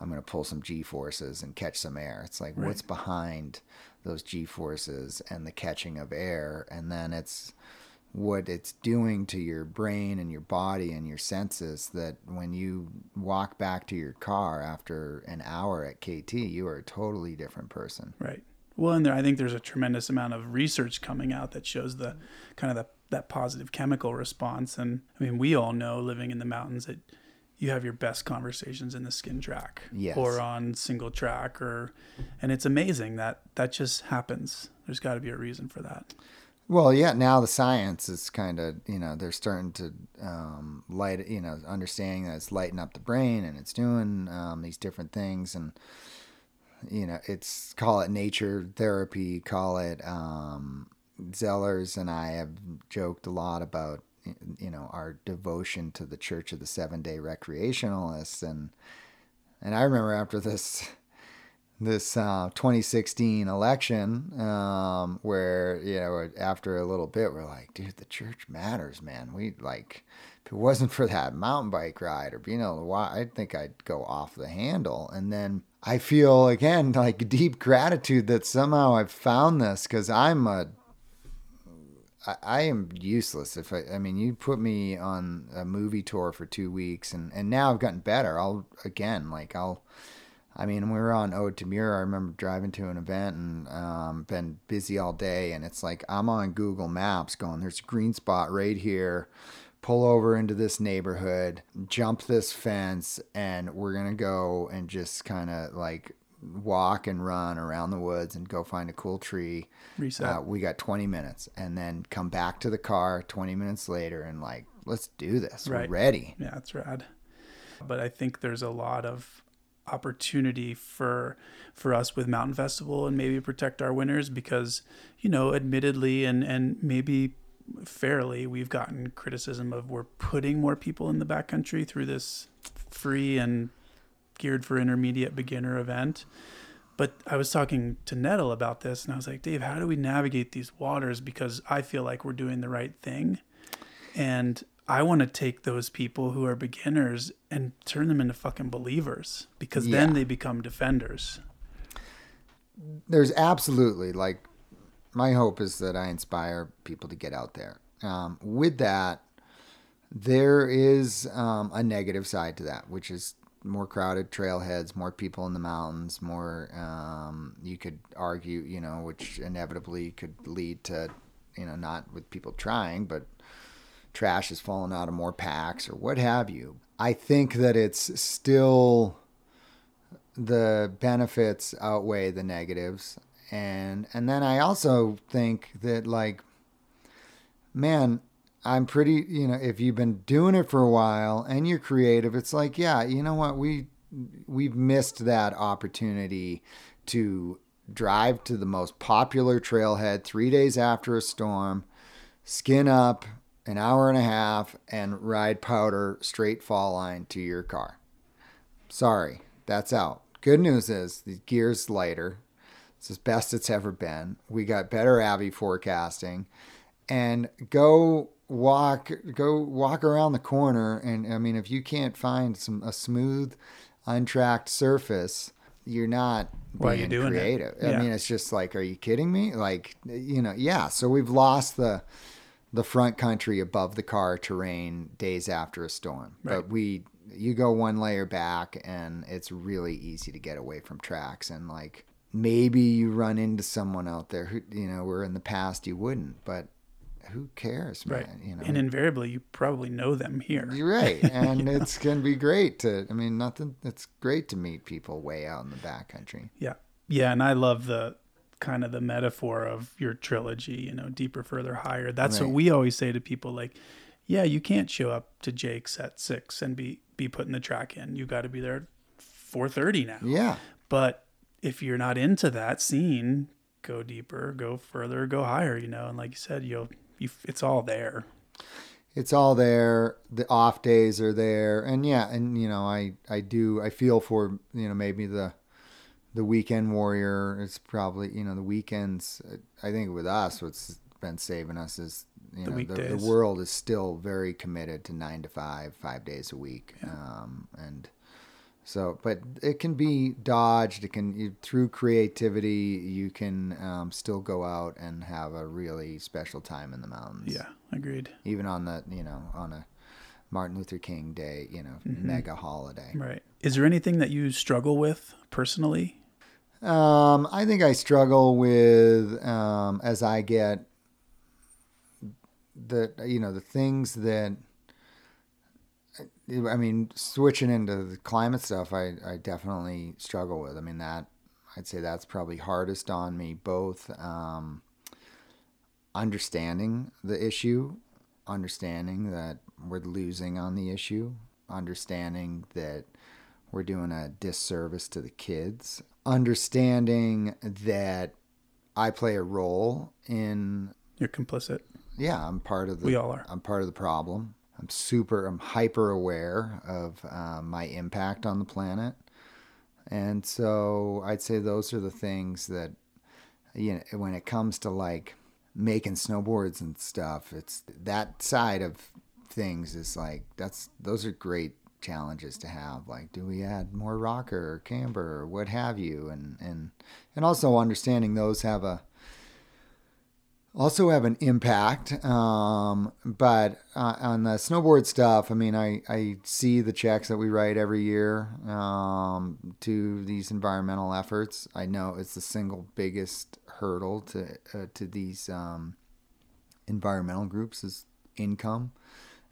I'm going to pull some G forces and catch some air. It's like Right. what's behind those G forces and the catching of air, and then it's what it's doing to your brain and your body and your senses that when you walk back to your car after an hour at KT, you are a totally different person. Right. Well, and there, I think there's a tremendous amount of research coming out that shows the kind of the, that positive chemical response. And I mean, we all know living in the mountains that you have your best conversations in the skin track Yes. or on single track or, and it's amazing that that just happens. There's got to be a reason for that. Well, yeah, now the science is kind of, you know, they're starting to um, light, you know, understanding that it's lighting up the brain and it's doing um, these different things. And, you know, it's call it nature therapy, call it um, Zellers and I have joked a lot about, you know, our devotion to the Church of the Seven Day Recreationalists. And, and I remember after this this uh, 2016 election, um, where you know after a little bit we're like, dude, the church matters, man. We like, if it wasn't for that mountain bike ride or being able to walk, I think I'd go off the handle. And then I feel again like deep gratitude that somehow I've found this because I'm a I, am useless if I, I mean you put me on a movie tour for two weeks and, and now I've gotten better. I'll again like I'll I mean, we were on Ode to Muir. I remember driving to an event and um, been busy all day. And it's like I'm on Google Maps going, there's a green spot right here. Pull over into this neighborhood, jump this fence, and we're to go and just kind of like walk and run around the woods and go find a cool tree. Reset. Uh, we got 20 minutes and then come back to the car 20 minutes later and like, let's do this. Right. We're ready. Yeah, that's rad. But I think there's a lot of opportunity for for us with Mountain Festival and maybe protect our winners because you know, admittedly and and maybe fairly, we've gotten criticism of we're putting more people in the backcountry through this free and geared for intermediate beginner event. But I was talking to Nettle about this and I was like, Dave, how do we navigate these waters? Because I feel like we're doing the right thing. And I want to take those people who are beginners and turn them into fucking believers because then they become defenders. there's absolutely like my hope is that I inspire people to get out there. Um, with that, there is um, a negative side to that, which is more crowded trailheads, more people in the mountains, more. Um, you could argue, you know, which inevitably could lead to, you know, not with people trying, but trash is falling out of more packs or what have you. I think that it's still the benefits outweigh the negatives and and then i also think that like man i'm pretty you know if you've been doing it for a while and you're creative it's like yeah you know what we we've missed that opportunity to drive to the most popular trailhead 3 days after a storm skin up an hour and a half and ride powder straight fall line to your car sorry that's out Good news is the gear's lighter. It's as best it's ever been. We got better Avi forecasting, and go walk go walk around the corner. And I mean, if you can't find some a smooth, untracked surface, you're not Why are you being doing it? creative. Yeah. I mean, it's just like, are you kidding me? Like, you know, yeah. So we've lost the the front country above the car terrain days after a storm. Right. But we you go one layer back and it's really easy to get away from tracks and like maybe you run into someone out there who you know where in the past you wouldn't, but who cares, man? Right. You know. And invariably, you probably know them here. you're right, and it's gonna be great to. I mean, nothing. It's great to meet people way out in the backcountry. Yeah. Yeah. And I love the kind of the metaphor of your trilogy, you know, deeper, further, higher. That's what we always say to people like, yeah, you can't show up to Jake's at six and be, be putting the track in. You got to be there at 4.30 now. Yeah, But if you're not into that scene, go deeper, go further, go higher, you know, and like you said, you'll, you, it's all there. it's all there. The off days are there, and yeah, and you know, I I do I feel for you know maybe the the weekend warrior. It's probably you know the weekends. I think with us, what's been saving us is you know the, the weekdays. world is still very committed to nine to five, five days a week, um, and. So, but it can be dodged. It can you, through creativity. You can um, still go out and have a really special time in the mountains Yeah. Agreed. even on the you know on a Martin Luther King Day, you know, Mm-hmm. mega holiday. Right. Is there anything that you struggle with personally? Um, I think I struggle with um, as I get the you know the things that I mean switching into the climate stuff. I I definitely struggle with. I mean that I'd say that's probably hardest on me. Both um, understanding the issue, understanding that we're losing on the issue, understanding that we're doing a disservice to the kids, understanding that I play a role in You're complicit. yeah, I'm part of the We all are. I'm part of the problem. I'm super I'm hyper aware of um, my impact on the planet. And so I'd say those are the things that you know when it comes to like making snowboards and stuff, it's that side of things is like that's those are great challenges to have. Like do we add more rocker or camber or what have you and and and also understanding those have a also have an impact. Um, but uh, on the snowboard stuff, I mean, I, I see the checks that we write every year um, to these environmental efforts. I know it's the single biggest hurdle to uh, to these um, environmental groups is income,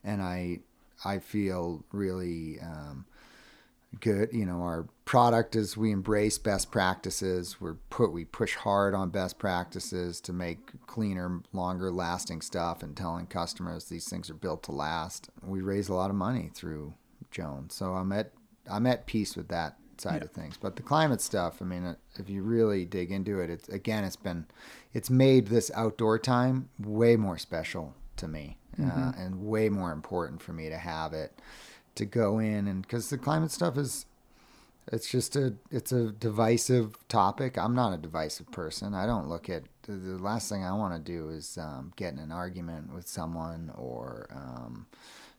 and I I feel really um, good. You know, our product is we embrace best practices. We're put we push hard on best practices to make cleaner, longer lasting stuff and telling customers these things are built to last. We raise a lot of money through Jones. So I'm at I'm at peace with that side yeah. of things. But the climate stuff, I mean, if you really dig into it, it's again, it's been, it's made this outdoor time way more special to me, uh, mm-hmm. uh, and way more important for me to have it to go in and because the climate stuff is it's just a it's a divisive topic. I'm not a divisive person. I don't look at the last thing i want to do is um, get in an argument with someone or um,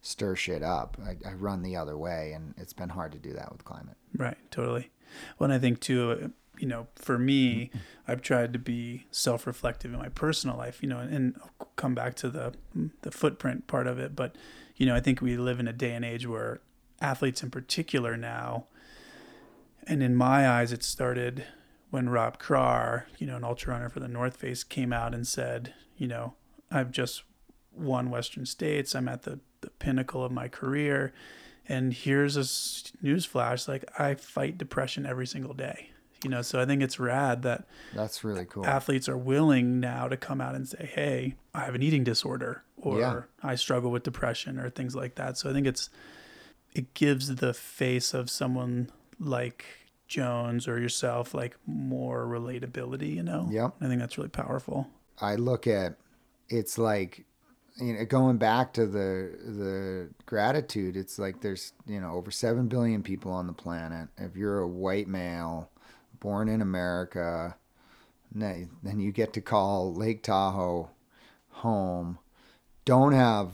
stir shit up. I, I, run the other way and it's been hard to do that with climate. Right. Totally. Well i think too you know for me i've tried to be self-reflective in my personal life you know and, and come back to the the footprint part of it but you know, I think we live in a day and age where athletes in particular now, and in my eyes, it started when Rob Krar, you know, an ultra runner for the North Face, came out and said, you know, I've just won Western States. I'm at the, the pinnacle of my career. And here's a news flash like, I fight depression every single day you know so i think it's rad that that's really cool. athletes are willing now to come out and say hey i have an eating disorder or yeah. i struggle with depression or things like that. So i think it's it gives the face of someone like jones or yourself like more relatability you know? Yeah i think that's really powerful. I look at it's like you know going back to the the gratitude it's like there's you know over 7 billion people on the planet. If you're a white male born in America, then you get to call Lake Tahoe home, don't have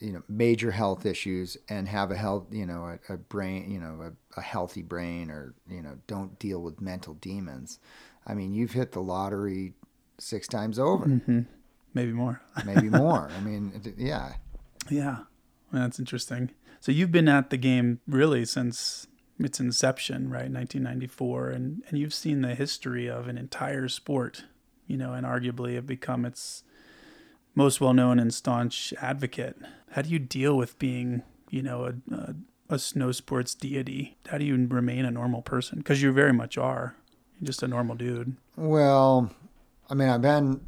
you know major health issues and have a health you know a, a brain you know a, a, healthy brain or you know don't deal with mental demons. I mean you've hit the lottery six times over. Mm-hmm. maybe more. Maybe more. I mean yeah. Yeah. That's interesting. So you've been at the game really since its inception, right, 1994, and and you've seen the history of an entire sport, you know, and arguably have become its most well known and staunch advocate. How do you deal with being, you know, a, a, a snow sports deity? How do you remain a normal person? Because you very much are. You're just a normal dude. Well, I mean, I've been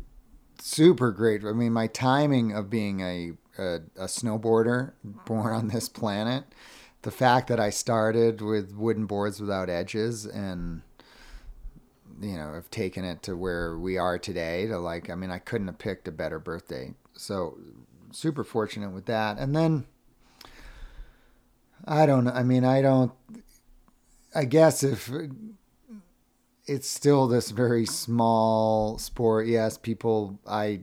super great. I mean, my timing of being a, a, a snowboarder born on this planet the fact that I started with wooden boards without edges and you know have taken it to where we are today to like I mean I couldn't have picked a better birthday. So super fortunate with that. And then I don't. I mean I don't I guess if it's still this very small sport, yes, people I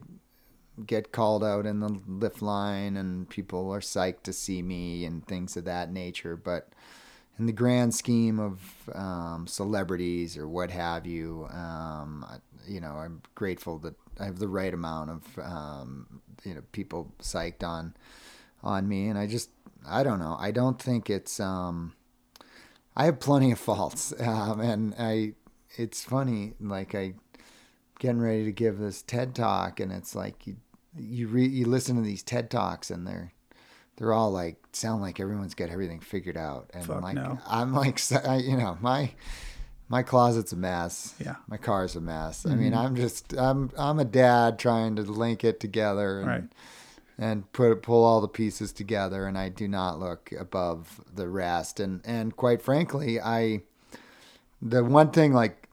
get called out in the lift line and people are psyched to see me and things of that nature. But in the grand scheme of um, celebrities or what have you, um, you know, I'm grateful that I have the right amount of um, you know people psyched on on me, and I just I don't know. I don't think it's. Um, I have plenty of faults, um, and I. It's funny, like I getting ready to give this TED talk, and it's like you you re- you listen to these TED talks and they're they're all like sound like everyone's got everything figured out and Fuck like no. I'm like you know my my closet's a mess. Yeah. My car's a mess. Mm-hmm. I mean, mm-hmm. I'm just I'm I'm a dad trying to link it together and right. and put pull all the pieces together and I do not look above the rest and and quite frankly, I the one thing like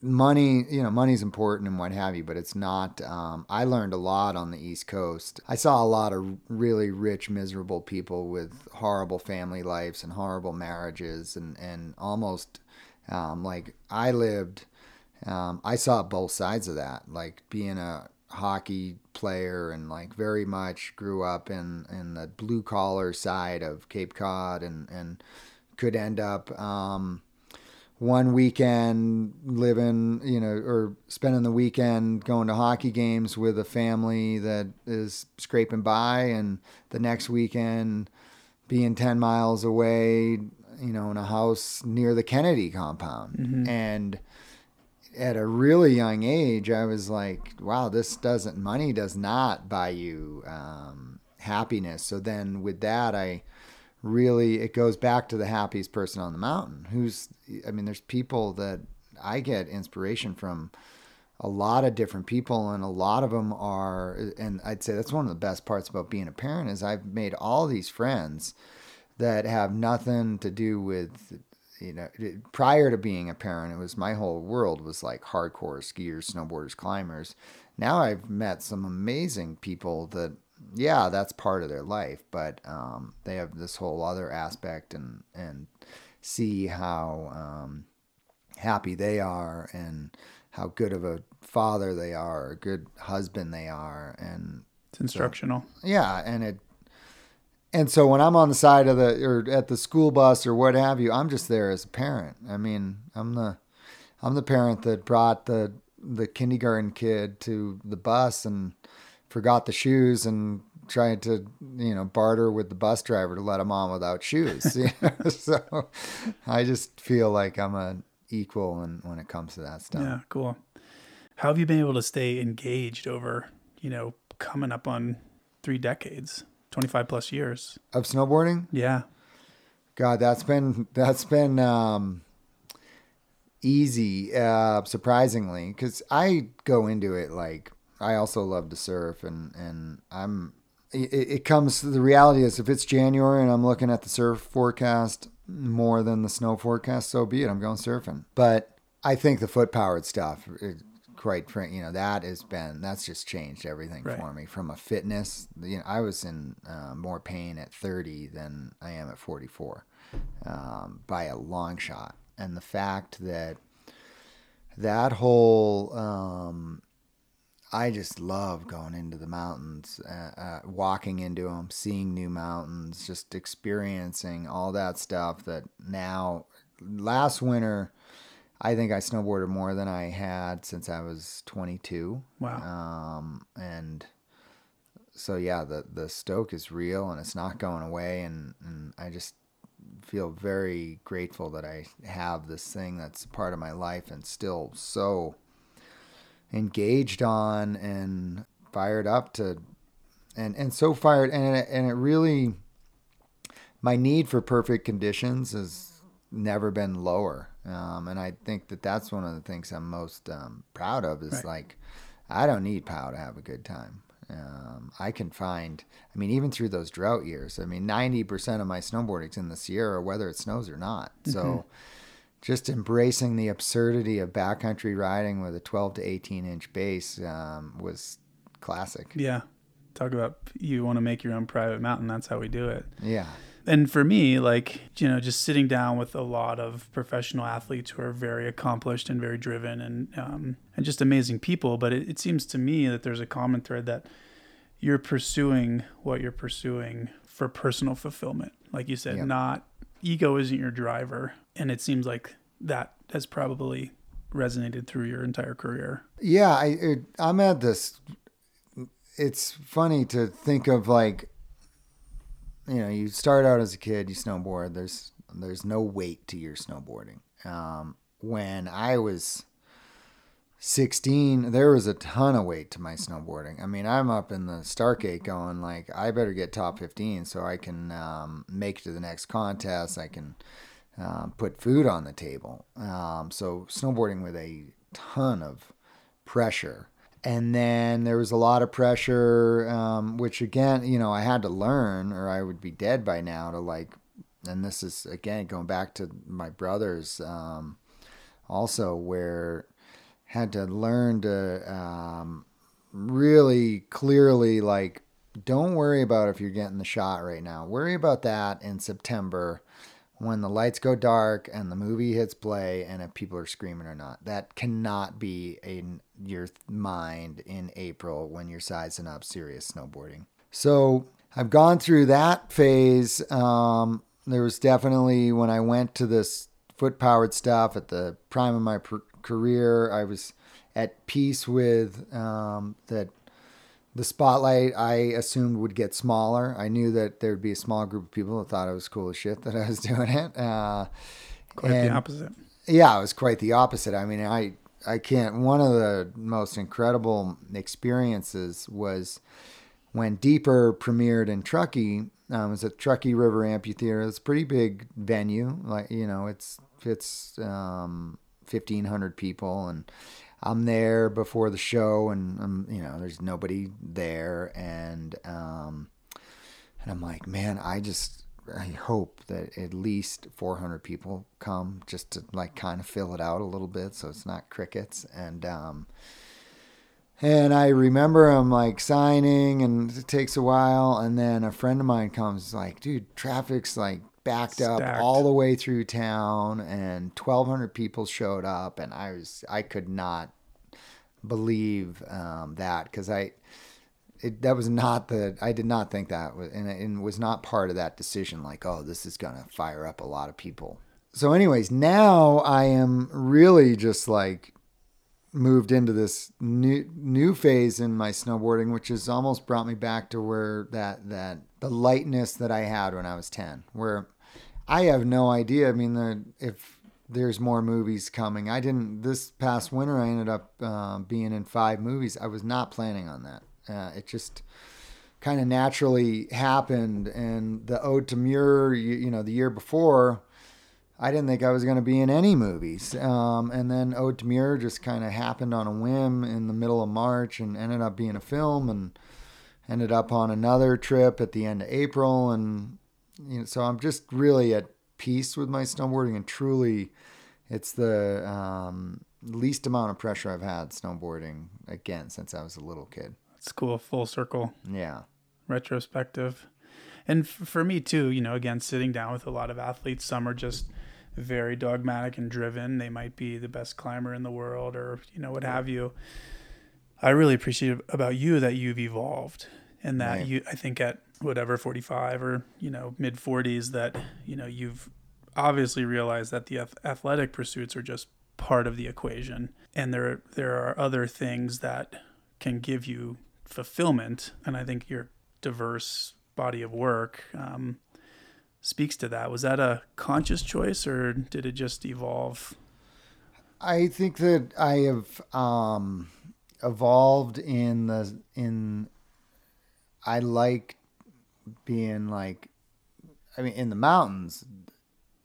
money, you know, money's important and what have you, but it's not. Um, I learned a lot on the East Coast. I saw a lot of really rich, miserable people with horrible family lives and horrible marriages, and and almost um, like I lived. Um, I saw both sides of that, like being a hockey player and like very much grew up in in the blue collar side of Cape Cod and and could end up um, one weekend living, you know, or spending the weekend going to hockey games with a family that is scraping by, and the next weekend being 10 miles away, you know, in a house near the Kennedy compound. Mm-hmm. And at a really young age, I was like, wow, this doesn't, money does not buy you um, happiness. So then with that, I, really it goes back to the happiest person on the mountain who's i mean there's people that i get inspiration from a lot of different people and a lot of them are and i'd say that's one of the best parts about being a parent is i've made all these friends that have nothing to do with you know prior to being a parent it was my whole world was like hardcore skiers snowboarders climbers. Now i've met some amazing people that yeah, that's part of their life, but um, they have this whole other aspect and and see how um, happy they are and how good of a father they are, a good husband they are, and it's instructional. So, yeah, and it and so when I'm on the side of the or at the school bus or what have you, I'm just there as a parent. I mean, I'm the I'm the parent that brought the the kindergarten kid to the bus and forgot the shoes and tried to you know barter with the bus driver to let him on without shoes. so I just feel like I'm an equal when when it comes to that stuff. Yeah, cool. How have you been able to stay engaged over you know coming up on three decades, twenty five plus years of snowboarding? Yeah. God, that's been that's been um, easy, uh, surprisingly, because I go into it like I also love to surf, and and I'm. It, it comes. The reality is, if it's January and I'm looking at the surf forecast more than the snow forecast, so be it. I'm going surfing. But I think the foot powered stuff, it, quite frank, you know, that has been that's just changed everything right. for me from a fitness. You know, I was in uh, more pain at 30 than I am at 44 um, by a long shot, and the fact that that whole um, I just love going into the mountains, uh, uh, walking into them, seeing new mountains, just experiencing all that stuff. That now, last winter, I think I snowboarded more than I had since I was 22. Wow. Um, and so yeah, the the stoke is real and it's not going away, and and I just feel very grateful that I have this thing that's part of my life and still so engaged on and fired up to and and so fired and it, and it really my need for perfect conditions has never been lower um, and I think that that's one of the things I'm most um, proud of is right. like I don't need POW to have a good time um, I can find I mean even through those drought years I mean 90% of my snowboarding's in the Sierra whether it snows or not mm-hmm. so just embracing the absurdity of backcountry riding with a 12 to 18 inch base um, was classic. Yeah. Talk about you want to make your own private mountain. That's how we do it. Yeah. And for me, like, you know, just sitting down with a lot of professional athletes who are very accomplished and very driven and, um, and just amazing people. But it, it seems to me that there's a common thread that you're pursuing what you're pursuing for personal fulfillment. Like you said, yep. not ego isn't your driver. And it seems like that has probably resonated through your entire career. Yeah, I it, I'm at this. It's funny to think of like, you know, you start out as a kid, you snowboard. There's there's no weight to your snowboarding. Um, when I was 16, there was a ton of weight to my snowboarding. I mean, I'm up in the start gate going like, I better get top 15 so I can um, make to the next contest. I can uh, put food on the table. Um, so snowboarding with a ton of pressure. And then there was a lot of pressure, um, which again, you know, I had to learn or I would be dead by now to like, and this is again going back to my brothers um, also, where had to learn to um, really clearly like don't worry about if you're getting the shot right now. Worry about that in September when the lights go dark and the movie hits play and if people are screaming or not. That cannot be in your mind in April when you're sizing up serious snowboarding. So I've gone through that phase. Um, there was definitely when I went to this foot powered stuff at the prime of my per- career. I was at peace with um, that the spotlight I assumed would get smaller. I knew that there would be a small group of people that thought it was cool as shit that I was doing it. Uh, Quite and- the opposite. yeah, it was quite the opposite. I mean, I I can't. One of the most incredible experiences was when Deeper premiered in Truckee. Um, it was at Truckee River Amphitheater. It's a pretty big venue. Like you know, it's it's um, fifteen hundred people, and I'm there before the show, and um, you know, there's nobody there, and um, and I'm like, man, I just I hope that at least 400 people come just to like kind of fill it out a little bit, so it's not crickets. And um, and I remember I'm like signing, and it takes a while, and then a friend of mine comes like, dude, traffic's like backed up all the way through town, and 1,200 people showed up, and I was I could not believe um, that because I it, that was not the I did not think that was and, and was not part of that decision like oh this is gonna fire up a lot of people. So anyways now I am really just like moved into this new new phase in my snowboarding which has almost brought me back to where that that the lightness that I had when I was 10 where I have no idea I mean the if there's more movies coming I didn't this past winter I ended up uh, being in five movies I was not planning on that uh, it just kind of naturally happened. And the Ode to Muir, you, you know, the year before, I didn't think I was going to be in any movies. Um, and then Ode to Muir just kind of happened on a whim in the middle of March and ended up being a film and ended up on another trip at the end of April. And, you know, so I'm just really at peace with my snowboarding and truly it's the um, least amount of pressure I've had snowboarding again since I was a little kid. It's cool. Full circle. Yeah. retrospective. And f- for me too, you know, again, sitting down with a lot of athletes, some are just very dogmatic and driven. They might be the best climber in the world or, you know, what have you. I really appreciate about you that you've evolved and that Right. you, I think at whatever, 45 or, you know, mid 40s, that, you know, you've obviously realized that the athletic pursuits are just part of the equation. And there, there are other things that can give you fulfillment. And I think your diverse body of work um, speaks to that. Was that a conscious choice or did it just evolve? I think that I have um, evolved in the in. I like being like, I mean, in the mountains.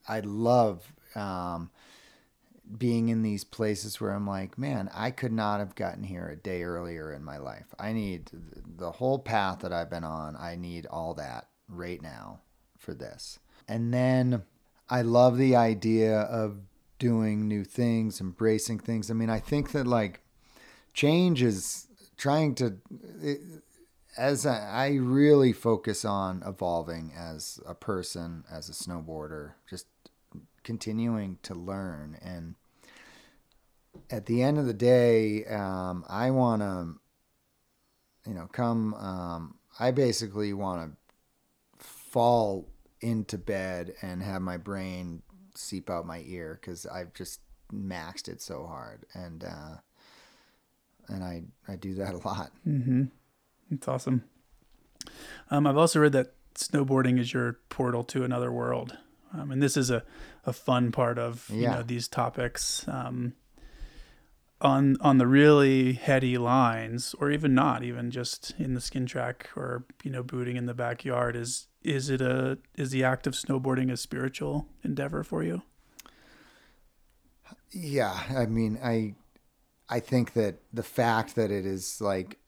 I love um, being in these places where I'm like, man, I could not have gotten here a day earlier in my life. I need the whole path that I've been on. I need all that right now for this. And then I love the idea of doing new things, embracing things. I mean, I think that like change is trying to, it, as I, I really focus on evolving as a person, as a snowboarder, just continuing to learn. And at the end of the day, um, I want to, you know, come, um, I basically want to fall into bed and have my brain seep out my ear because I've just maxed it so hard. And, uh, and I, I do that a lot. Mm-hmm. It's awesome. Um, I've also read that snowboarding is your portal to another world. Um, and this is a, a fun part of you know these topics. Um, on on the really heady lines, or even not, even just in the skin track or you know booting in the backyard, is is it a is the act of snowboarding a spiritual endeavor for you? Yeah, I mean, I I think that the fact that it is like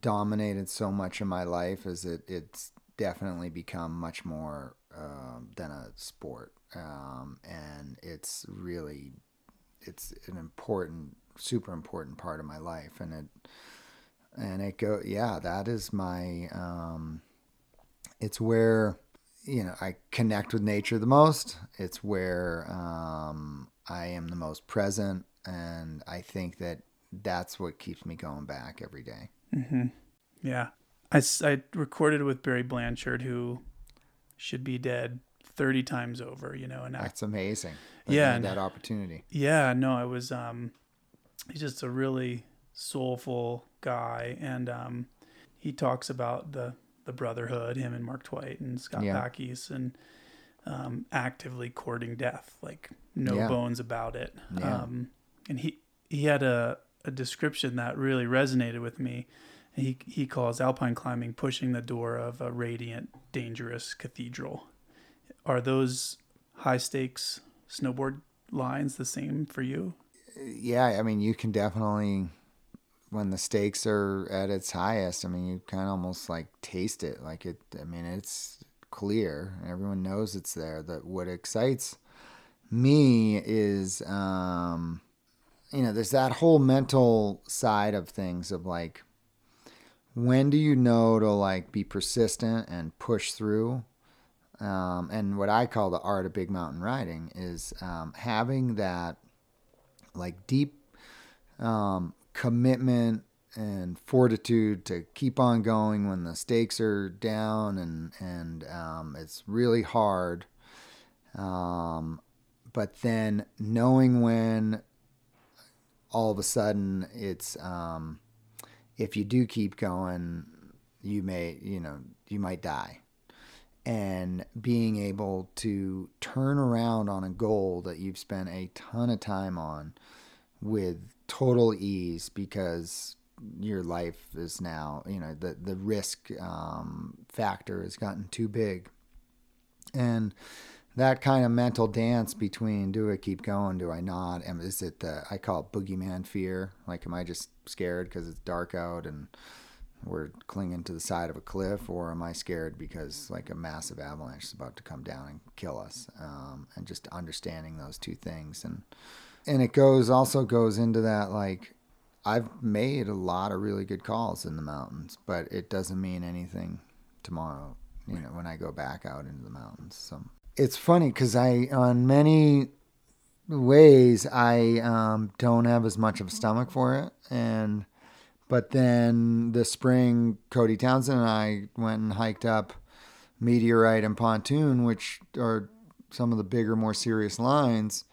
dominated so much of my life is it it's definitely become much more um, than a sport, um, and it's really it's an important, super important part of my life, and it and it go yeah, that is my um, it's where you know I connect with nature the most. It's where um, I am the most present, and I think that that's what keeps me going back every day. Mm-hmm. Yeah. I, s- I recorded with Barry Blanchard, who should be dead 30 times over, you know, and act, That's amazing. Yeah, Yeah, and- that opportunity. yeah, no, I was, um, he's just a really soulful guy. And, um, he talks about the, the brotherhood, him and Mark Twight and Scott Yeah. Backes and, um, actively courting death, like no Yeah. bones about it. Yeah. Um, and he, he had a, a description that really resonated with me. He, he calls alpine climbing pushing the door of a radiant, dangerous cathedral. Are those high stakes snowboard lines the same for you? Yeah, I mean, you can definitely when the stakes are at its highest. I mean, you kind of almost like taste it. Like it. I mean, it's clear. Everyone knows it's there. That what excites me is, um, you know, there's that whole mental side of things of like, when do you know to like be persistent and push through? Um, and what I call the art of big mountain riding is um, having that like deep um, commitment and fortitude to keep on going when the stakes are down and and um, it's really hard. Um, but then knowing when all of a sudden it's um, if you do keep going, you may you know you might die and being able to turn around on a goal that you've spent a ton of time on with total ease because your life is now, you know, the, the risk um, factor has gotten too big. And that kind of mental dance between do I keep going, do I not? And is it the, I call it boogeyman fear? Like, am I just scared because it's dark out and we're clinging to the side of a cliff, or am I scared because like a massive avalanche is about to come down and kill us? Um, and just understanding those two things, and and it goes also goes into that like I've made a lot of really good calls in the mountains, but it doesn't mean anything tomorrow. You know, when I go back out into the mountains, so it's funny because I on many ways I um, don't have as much of a stomach for it, and but then this spring, Cody Townsend and I went and hiked up Meteorite and Pontoon, which are some of the bigger, more serious lines,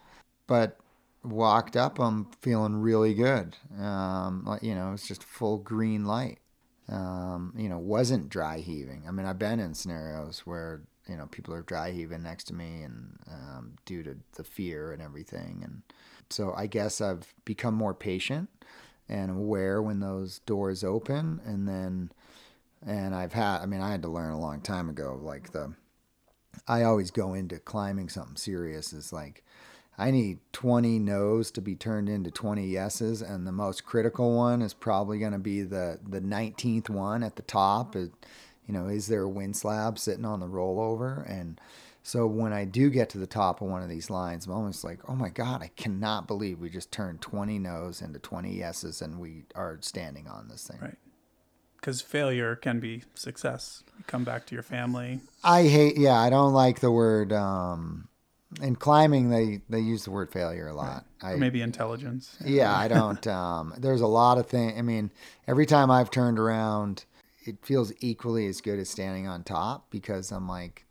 but walked up them feeling really good. Um, like, you know, it's just full green light. Um, you know, wasn't dry heaving. I mean, I've been in scenarios where you know people are dry heaving next to me, and um, due to the fear and everything, and so I guess I've become more patient and aware when those doors open and then and I've had I mean I had to learn a long time ago like the I always go into climbing something serious is like I need 20 no's to be turned into 20 yeses and the most critical one is probably going to be the the 19th one at the top it, you know is there a wind slab sitting on the rollover and so when I do get to the top of one of these lines, I'm almost like, oh my God, I cannot believe we just turned 20 no's into 20 yeses and we are standing on this thing. Right. Because failure can be success. You come back to your family. I hate, yeah, I don't like the word, um, in climbing, they, they use the word failure a lot. I, maybe intelligence. yeah, I don't, um, there's a lot of things. I mean, every time I've turned around, it feels equally as good as standing on top because I'm like,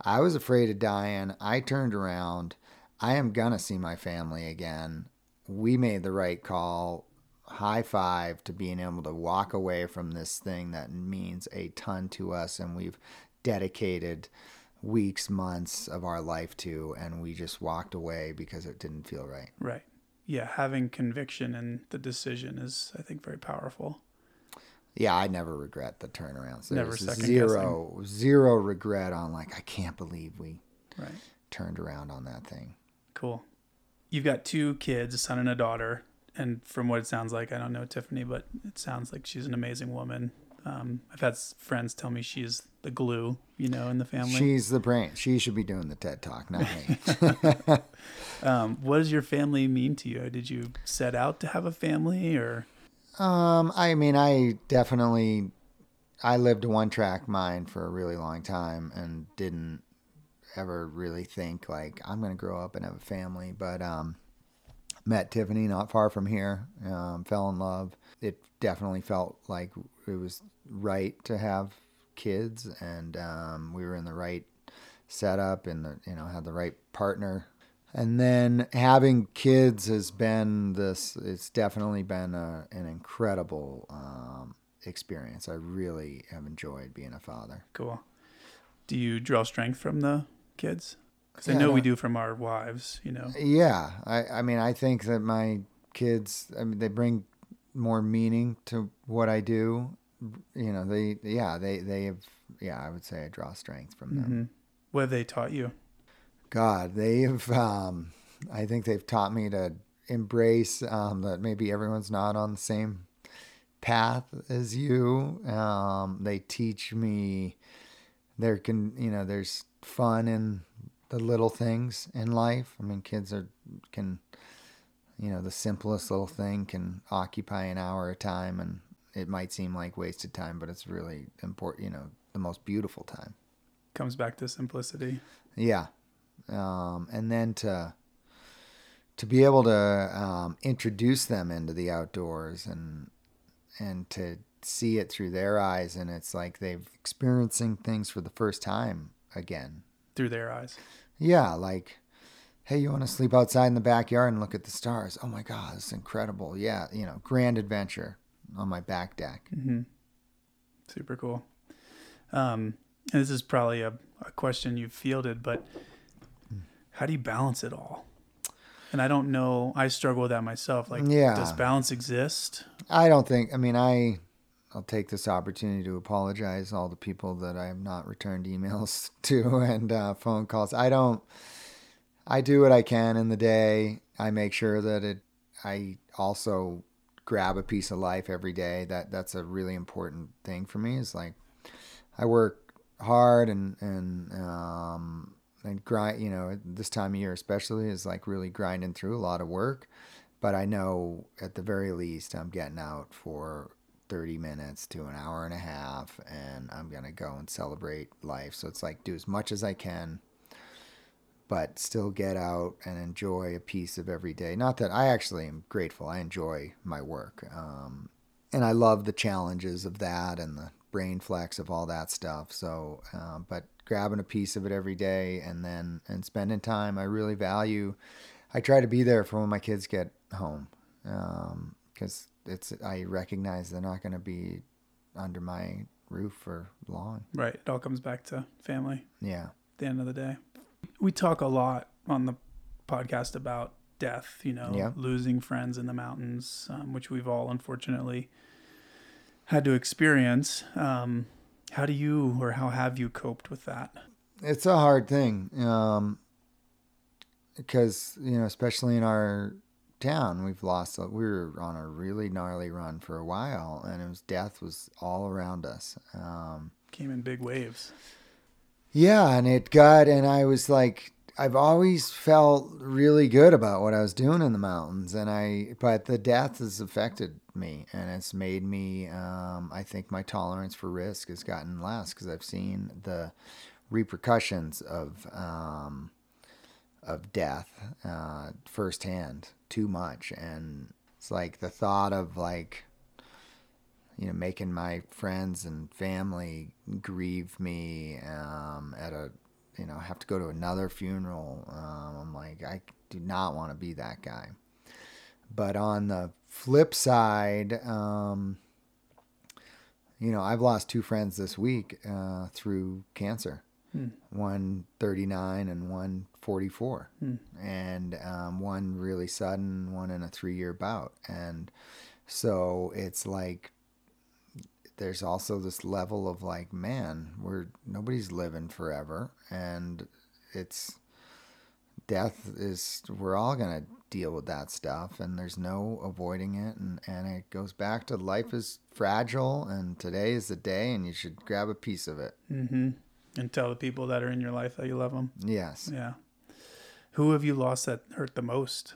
I was afraid of dying. I turned around. I am to see my family again. We made the right call. High five to being able to walk away from this thing that means a ton to us and we've dedicated weeks, months of our life to, and we just walked away because it didn't feel right. Right. Yeah. Having conviction in the decision is, I think, very powerful. Yeah, I never regret the turnarounds. There's Never second guessing. zero, zero regret on like, I can't believe we Right. turned around on that thing. Cool. You've got two kids, a son and a daughter. And from what it sounds like, I don't know Tiffany, but it sounds like she's an amazing woman. Um, I've had friends tell me she's the glue, you know, in the family. She's the brain. She should be doing the TED Talk, not me. um, what does your family mean to you? Did you set out to have a family or? um, I mean, I definitely, I lived a one track mind for a really long time and didn't ever really think like I'm going to grow up and have a family. But um, met Tiffany not far from here, um, fell in love. It definitely felt like it was right to have kids, and um, we were in the right setup and the, you know had the right partner. And then having kids has been this. It's definitely been a, an incredible um, experience. I really have enjoyed being a father. Cool. Do you draw strength from the kids? Because I Yeah, know we do from our wives. You know. Yeah, I, I mean, I think that my kids, I mean, they bring more meaning to what I do. You know, they, yeah, they, they have, yeah, I would say I draw strength from them. hmm What have they taught you? God, they have, um, I think they've taught me to embrace um, that maybe everyone's not on the same path as you. Um, they teach me there can, you know, there's fun in the little things in life. I mean, kids are, can, you know, the simplest little thing can occupy an hour a time and it might seem like wasted time, but it's really important, you know, the most beautiful time. Comes back to simplicity. Yeah. Um, and then to to be able to um, introduce them into the outdoors and and to see it through their eyes and it's like they've experiencing things for the first time again. through their eyes. Yeah, like hey, you want to sleep outside in the backyard and look at the stars? Oh my god, it's incredible. Yeah, you know, grand adventure on my back deck. hmm Super cool. Um, and this is probably a, a question you've fielded, but how do you balance it all? And I don't know. I struggle with that myself. Like, Yeah. does balance exist? I don't think. I mean, I I'll take this opportunity to apologize to all the people that I have not returned emails to and uh, phone calls. I don't. I do what I can in the day. I make sure that it. I also grab a piece of life every day. That that's a really important thing for me. Is like I work hard and and um and grind. You know, this time of year especially is like really grinding through a lot of work but I know at the very least I'm getting out for 30 minutes to an hour and a half and I'm going to go and celebrate life. So it's like do as much as I can but still get out and enjoy a piece of every day. Not that I actually am grateful. I enjoy my work. Um, and I love the challenges of that and the brain flex of all that stuff. So, uh, but grabbing a piece of it every day and then and spending time, I really value. I try to be there for when my kids get home because it's I recognize they're not going to be under my roof for long. Right. It all comes back to family Yeah, at the end of the day. We talk a lot on the podcast about death, you know, Yeah. losing friends in the mountains, um, which we've all unfortunately had to experience. Um, how do you or how have you coped with that? it's a hard thing um, because you know, especially in our town, we've lost. A, we were on a really gnarly run for a while, and it was death was all around us. Um, Came in big waves. Yeah, and it got, and I was like, I've always felt really good about what I was doing in the mountains, and I, but the death has affected me, and it's made me, um, I think my tolerance for risk has gotten less because I've seen the repercussions of, um, of death uh, firsthand too much, and it's like the thought of like, you know, making my friends and family grieve me um, at a, you know, have to go to another funeral. Um, I'm like, I do not want to be that guy. But on the flip side, um, you know, I've lost two friends this week uh, through cancer. Hmm. One 39 and one 44. Hmm. And um, one really sudden, one in a three year bout. And so it's like, there's also this level of like, man, we're nobody's living forever, and it's death is we're all gonna deal with that stuff, and there's no avoiding it, and and it goes back to life is fragile, and today is the day, and you should grab a piece of it. Mm-hmm. And tell the people that are in your life that you love them. Yes, Yeah. Who have you lost that hurt the most?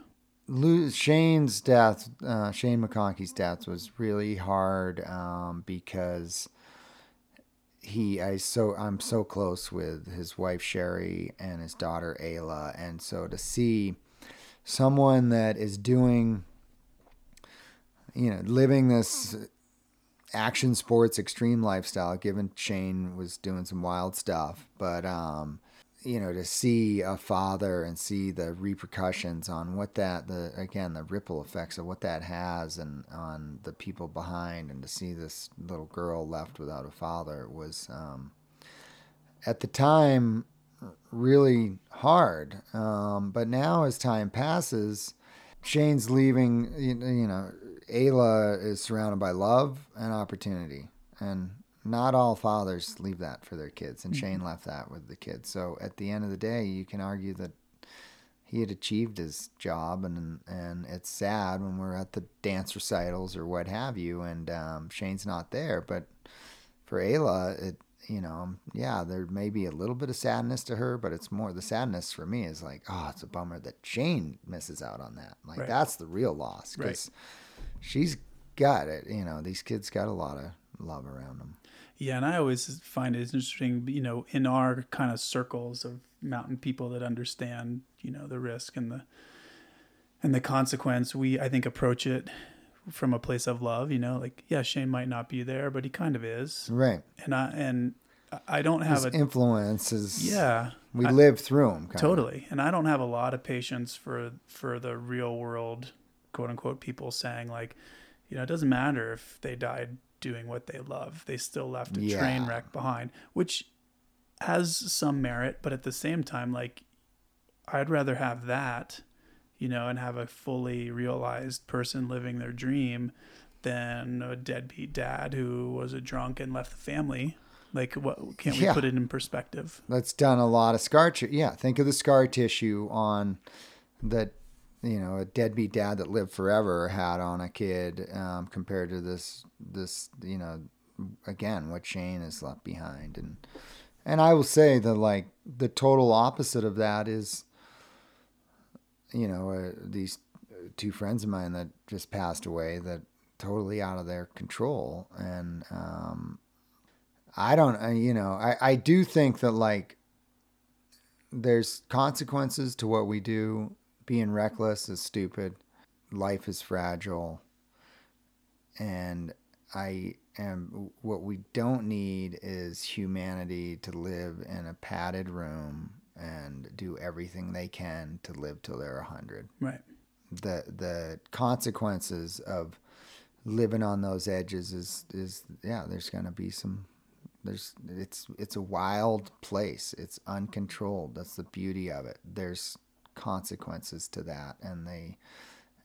Shane's death, uh, Shane McConkey's death was really hard um, because he I so I'm so close with his wife Sherry and his daughter Ayla, and so to see someone that is doing, you know, living this action sports extreme lifestyle. Given Shane was doing some wild stuff, but um, you know, to see a father and see the repercussions on what that the again the ripple effects of what that has and on the people behind, and to see this little girl left without a father was um, at the time really hard. Um, but now, as time passes, Shane's leaving. You, you know, Ayla is surrounded by love and opportunity, and not all fathers leave that for their kids. And Shane left that with the kids. So at the end of the day, you can argue that he had achieved his job, and and it's sad when we're at the dance recitals or what have you, and um, Shane's not there. But for Ayla, it you know, yeah, there may be a little bit of sadness to her, but it's more the sadness for me is like, oh, it's a bummer that Shane misses out on that. Like Right. that's the real loss because she's got it. You know, these kids got a lot of love around them. Yeah, and I always find it interesting, you know, in our kind of circles of mountain people that understand, you know, the risk and the and the consequence. We, I think, approach it from a place of love. You know, like yeah, Shane might not be there, but he kind of is, Right. and I and I don't have His a influence is yeah. We I- live through them. Totally. And I don't have a lot of patience for for the real world quote unquote people saying like, you know, it doesn't matter if they died doing what they love. They still left a train wreck behind, which has some merit, but at the same time like I'd rather have that, you know, and have a fully realized person living their dream than a deadbeat dad who was a drunk and left the family. Like what can't we Yeah. put it in perspective? That's done a lot of scar. T- yeah, think of the scar tissue on that. You know, a deadbeat dad that lived forever had on a kid um, compared to this. This, you know, again, what Shane has left behind, and and I will say that like the total opposite of that is, you know, uh, these two friends of mine that just passed away that totally out of their control, and um, I don't, uh, you know, I, I do think that like there's consequences to what we do. Being reckless is stupid. Life is fragile. And I am, what we don't need is humanity to live in a padded room and do everything they can to live till they're 100 Right. the the consequences of living on those edges is is yeah there's going to be some there's it's it's a wild place it's uncontrolled that's the beauty of it there's consequences to that and they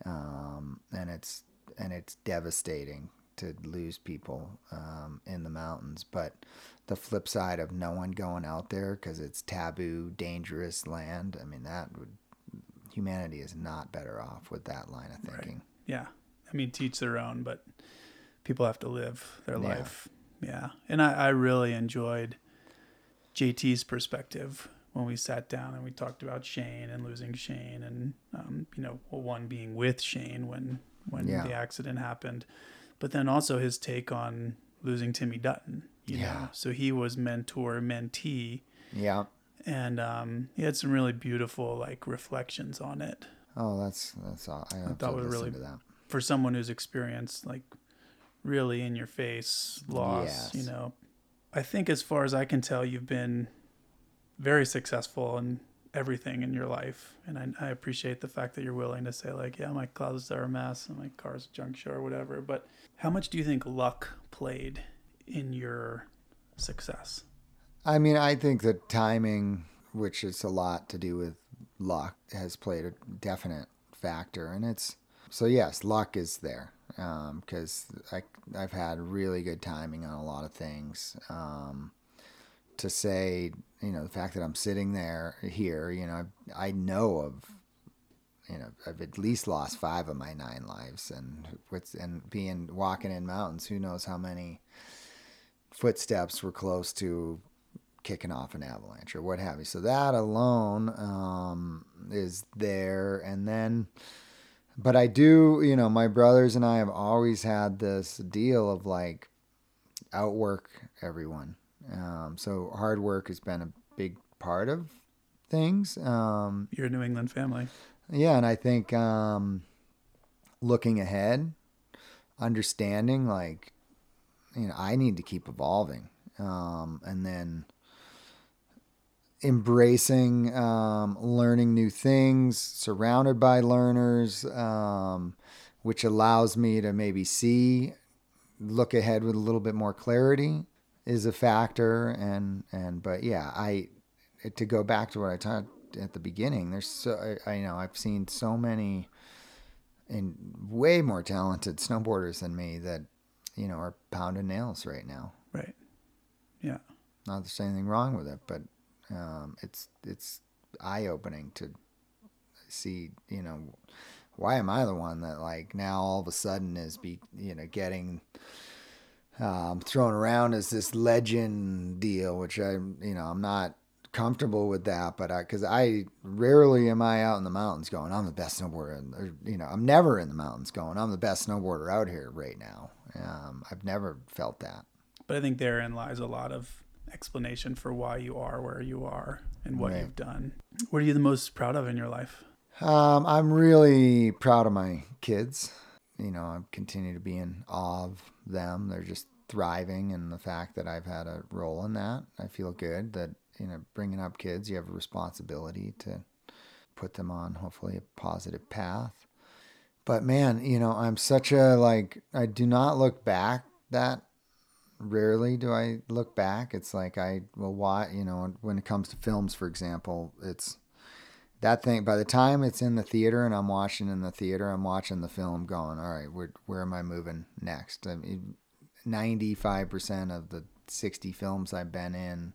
um and it's and it's devastating to lose people um, in the mountains. But the flip side of no one going out there because it's taboo dangerous land i mean that would humanity is not better off with that line of thinking. yeah. I mean teach their own but people have to live their Yeah. life. Yeah. And I, I really enjoyed jt's perspective when we sat down and we talked about shane and losing shane and um, you know one being with shane when when Yeah. the accident happened but then also his take on losing timmy dutton you Yeah. know so he was mentor mentee Yeah. and um, he had some really beautiful like reflections on it Oh, that's that's all. I have thought was really- for someone who's experienced like really in your face loss Yes. you know i think as far as i can tell you've been very successful in everything in your life. And I, I appreciate the fact that you're willing to say like yeah my closets are a mess and my car's junk show or whatever. But how much do you think luck played in your success? I mean, I think that timing, which is a lot to do with luck, has played a definite factor, and it's so yes, luck is there because I I've had really good timing on a lot of things. Um, to say, you know, the fact that I'm sitting there here, you know, I, know of you know, I've at least lost five of my nine lives, and and being walking in mountains, who knows how many footsteps were close to kicking off an avalanche or what have you. So that alone um, is there, and then, but I do, you know, my brothers and I have always had this deal of like outwork everyone. Um, so hard work has been a big part of things. Um, you're new england family yeah, and I think um, looking ahead, understanding like, you know, I need to keep evolving, um, and then, embracing um, learning new things, surrounded by learners, um, which allows me to maybe see, look ahead with a little bit more clarity is a factor. And, and, but yeah, I, to go back to what I talked at the beginning, there's so, I, I know I've seen so many and way more talented snowboarders than me that, you know, are pounding nails right now. Right. Yeah. Not there's anything wrong with it, but um, it's it's eye opening to see. You know, why am I the one that like now all of a sudden is be you know getting um, thrown around as this legend deal, which I you know I'm not comfortable with that, but I, because I, I, rarely am I out in the mountains going, I'm the best snowboarder. Or, you know, I'm never in the mountains going, I'm the best snowboarder out here right now. Um, I've never felt that. But I think therein lies a lot of explanation for why you are where you are and what right. you've done. What are you the most proud of in your life? Um, I'm really proud of my kids. You know, I continue to be in awe of them. They're just thriving, and the fact that I've had a role in that, I feel good. That you know, bringing up kids, you have a responsibility to put them on hopefully a positive path. But man, you know, I'm such a like I do not look back that rarely do I look back. It's like I will watch, you know, when it comes to films, for example, it's that thing. By the time it's in the theater and I'm watching in the theater, I'm watching the film going, all right, where, where am I moving next? I mean, 95% of the 60 films I've been in,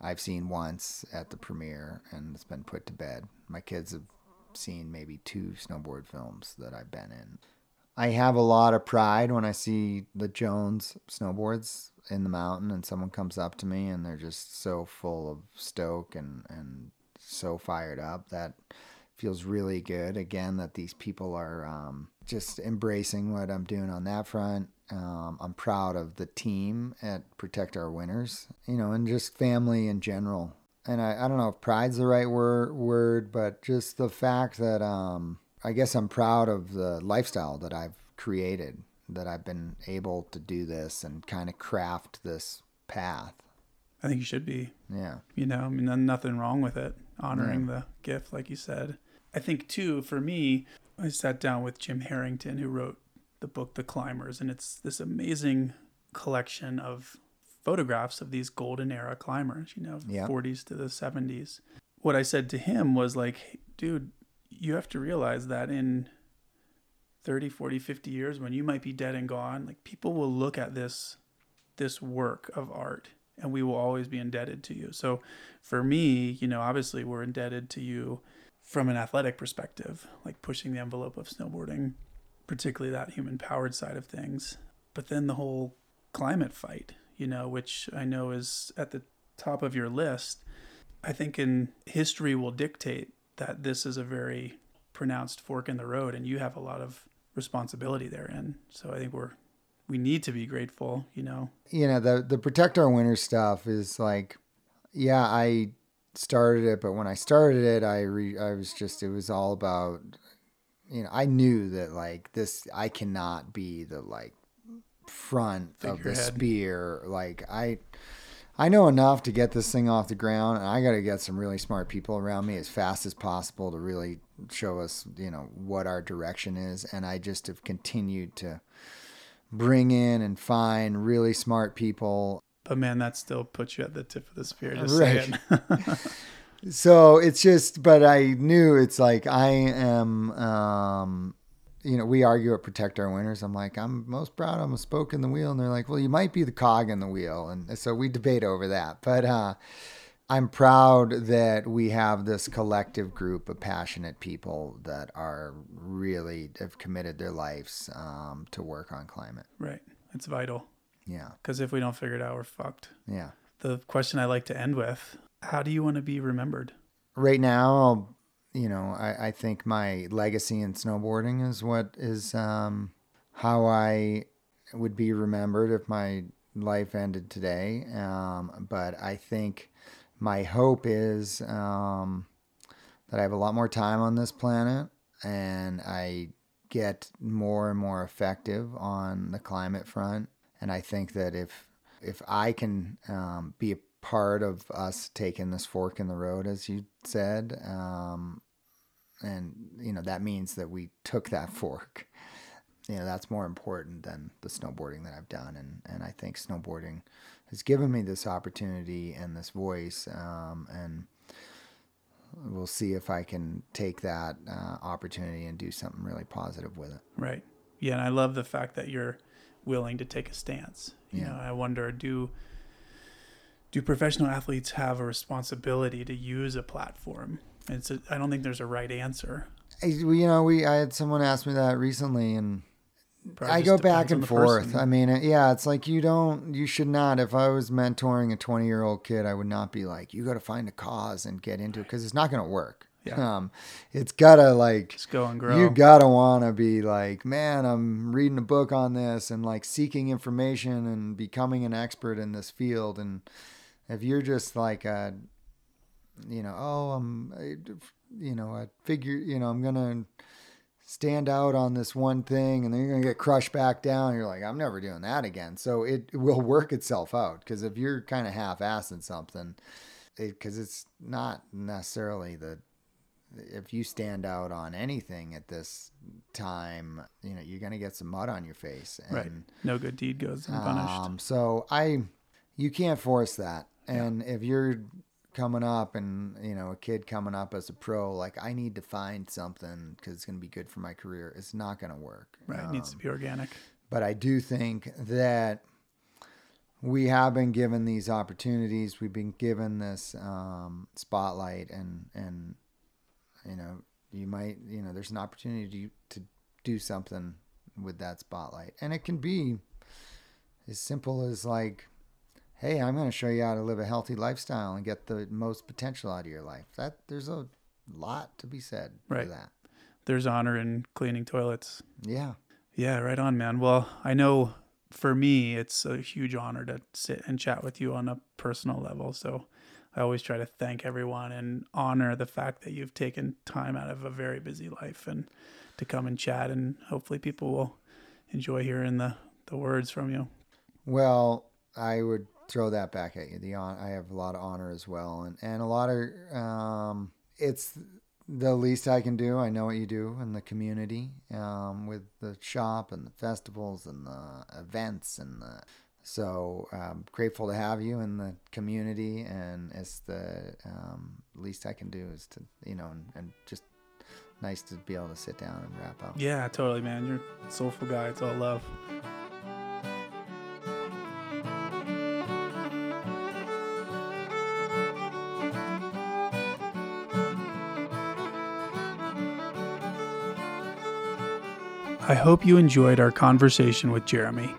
I've seen once at the premiere and it's been put to bed. My kids have seen maybe two snowboard films that I've been in. I have a lot of pride when I see the Jones snowboards in the mountain and someone comes up to me and they're just so full of stoke and, and so fired up that feels really good. Again, that these people are um, just embracing what I'm doing on that front. Um, I'm proud of the team at Protect Our Winters, you know, and just family in general. And I, I don't know if pride's the right word, word but just the fact that um, I guess I'm proud of the lifestyle that I've created, that I've been able to do this and kind of craft this path. I think you should be. Yeah. You know, I mean, nothing wrong with it. Honoring the gift, like you said. I think, too, for me, I sat down with Jim Herrington, who wrote the book The Climbers, and it's this amazing collection of photographs of these golden era climbers, you know, yeah. 40s to the 70s. What I said to him was like, dude, you have to realize that in 30 40 50 years when you might be dead and gone like people will look at this this work of art and we will always be indebted to you so for me you know obviously we're indebted to you from an athletic perspective like pushing the envelope of snowboarding particularly that human powered side of things but then the whole climate fight you know which i know is at the top of your list i think in history will dictate that this is a very pronounced fork in the road and you have a lot of responsibility therein. So I think we're we need to be grateful, you know. You know, the the protect our winter stuff is like yeah, I started it, but when I started it, I re, I was just it was all about you know, I knew that like this I cannot be the like front of the spear. Like I I know enough to get this thing off the ground, and I got to get some really smart people around me as fast as possible to really show us, you know, what our direction is. And I just have continued to bring in and find really smart people. But man, that still puts you at the tip of the spear. Just right. so it's just, but I knew it's like I am um, you know, we argue at Protect Our Winters. I'm like, I'm most proud I'm a spoke in the wheel. And they're like, well, you might be the cog in the wheel. And so we debate over that. But uh, I'm proud that we have this collective group of passionate people that are really have committed their lives um, to work on climate. Right. It's vital. Yeah. Because if we don't figure it out, we're fucked. Yeah. The question I like to end with how do you want to be remembered? Right now, you know, I, I think my legacy in snowboarding is what is um, how I would be remembered if my life ended today. Um, but I think my hope is um, that I have a lot more time on this planet and I get more and more effective on the climate front. And I think that if if I can um, be a part of us taking this fork in the road, as you said. Um, and, you know, that means that we took that fork. You know, that's more important than the snowboarding that I've done. And, and I think snowboarding has given me this opportunity and this voice. Um, and we'll see if I can take that uh, opportunity and do something really positive with it. Right. Yeah. And I love the fact that you're willing to take a stance. You Yeah. know, I wonder, do, do professional athletes have a responsibility to use a platform? It's a, I don't think there's a right answer. You know, we I had someone ask me that recently, and I go back and forth. person. I mean, yeah, it's like you don't, you should not. If I was mentoring a 20 year old kid, I would not be like, you got to find a cause and get into it because it's not going to work. Yeah. Um, it's gotta like, Just go and grow. you gotta want to be like, man, I'm reading a book on this and like seeking information and becoming an expert in this field. And if you're just like a, you know, oh, I'm, you know, I figure, you know, I'm gonna stand out on this one thing and then you're going to get crushed back down. You're like, I'm never doing that again. So it will work itself out because if you're kind of half assing something, because it's not necessarily the, if you stand out on anything at this time, you know, you're going to get some mud on your face. And, right. No good deed goes unpunished. um, so I, you can't force that. And if you're coming up and you know a kid coming up as a pro, like I need to find something because it's going to be good for my career. It's not going to work. right. It needs to Um, be organic. but I do think that we have been given these opportunities. We've been given this um, spotlight, and and you know you might you know there's an opportunity to, to do something with that spotlight, and it can be as simple as like. Hey, I'm going to show you how to live a healthy lifestyle and get the most potential out of your life. That there's a lot to be said Right. for that. There's honor in cleaning toilets. Yeah. Yeah, right on, man. Well, I know for me, it's a huge honor to sit and chat with you on a personal level. So I always try to thank everyone and honor the fact that you've taken time out of a very busy life and to come and chat. And hopefully, people will enjoy hearing the, the words from you. Well, I would throw that back at you. The hon- I have a lot of honor as well, and and a lot of um, it's the least I can do. I know what you do in the community um, with the shop and the festivals and the events and the. So um, grateful to have you in the community, and it's the um, least I can do is to you know, and, and just nice to be able to sit down and wrap up. Yeah, totally, man. You're a soulful guy. It's all love. I hope you enjoyed our conversation with Jeremy.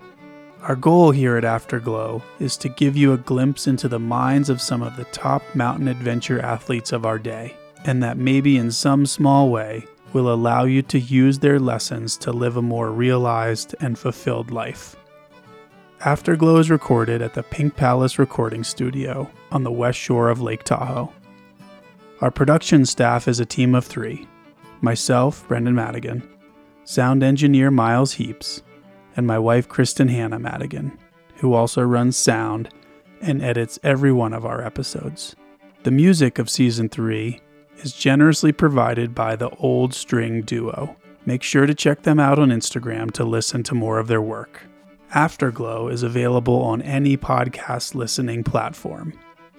Our goal here at Afterglow is to give you a glimpse into the minds of some of the top mountain adventure athletes of our day, and that maybe in some small way will allow you to use their lessons to live a more realized and fulfilled life. Afterglow is recorded at the Pink Palace Recording Studio on the west shore of Lake Tahoe. Our production staff is a team of three myself, Brendan Madigan, sound engineer Miles Heaps, and my wife Kristen Hannah Madigan, who also runs sound and edits every one of our episodes. The music of season 3 is generously provided by the Old String Duo. Make sure to check them out on Instagram to listen to more of their work. Afterglow is available on any podcast listening platform.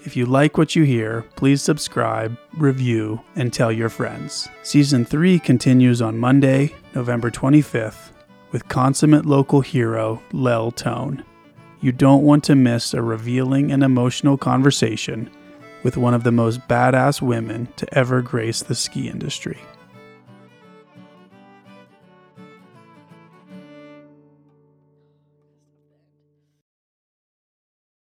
If you like what you hear, please subscribe, review, and tell your friends. Season 3 continues on Monday, November 25th, with consummate local hero Lel Tone. You don't want to miss a revealing and emotional conversation with one of the most badass women to ever grace the ski industry.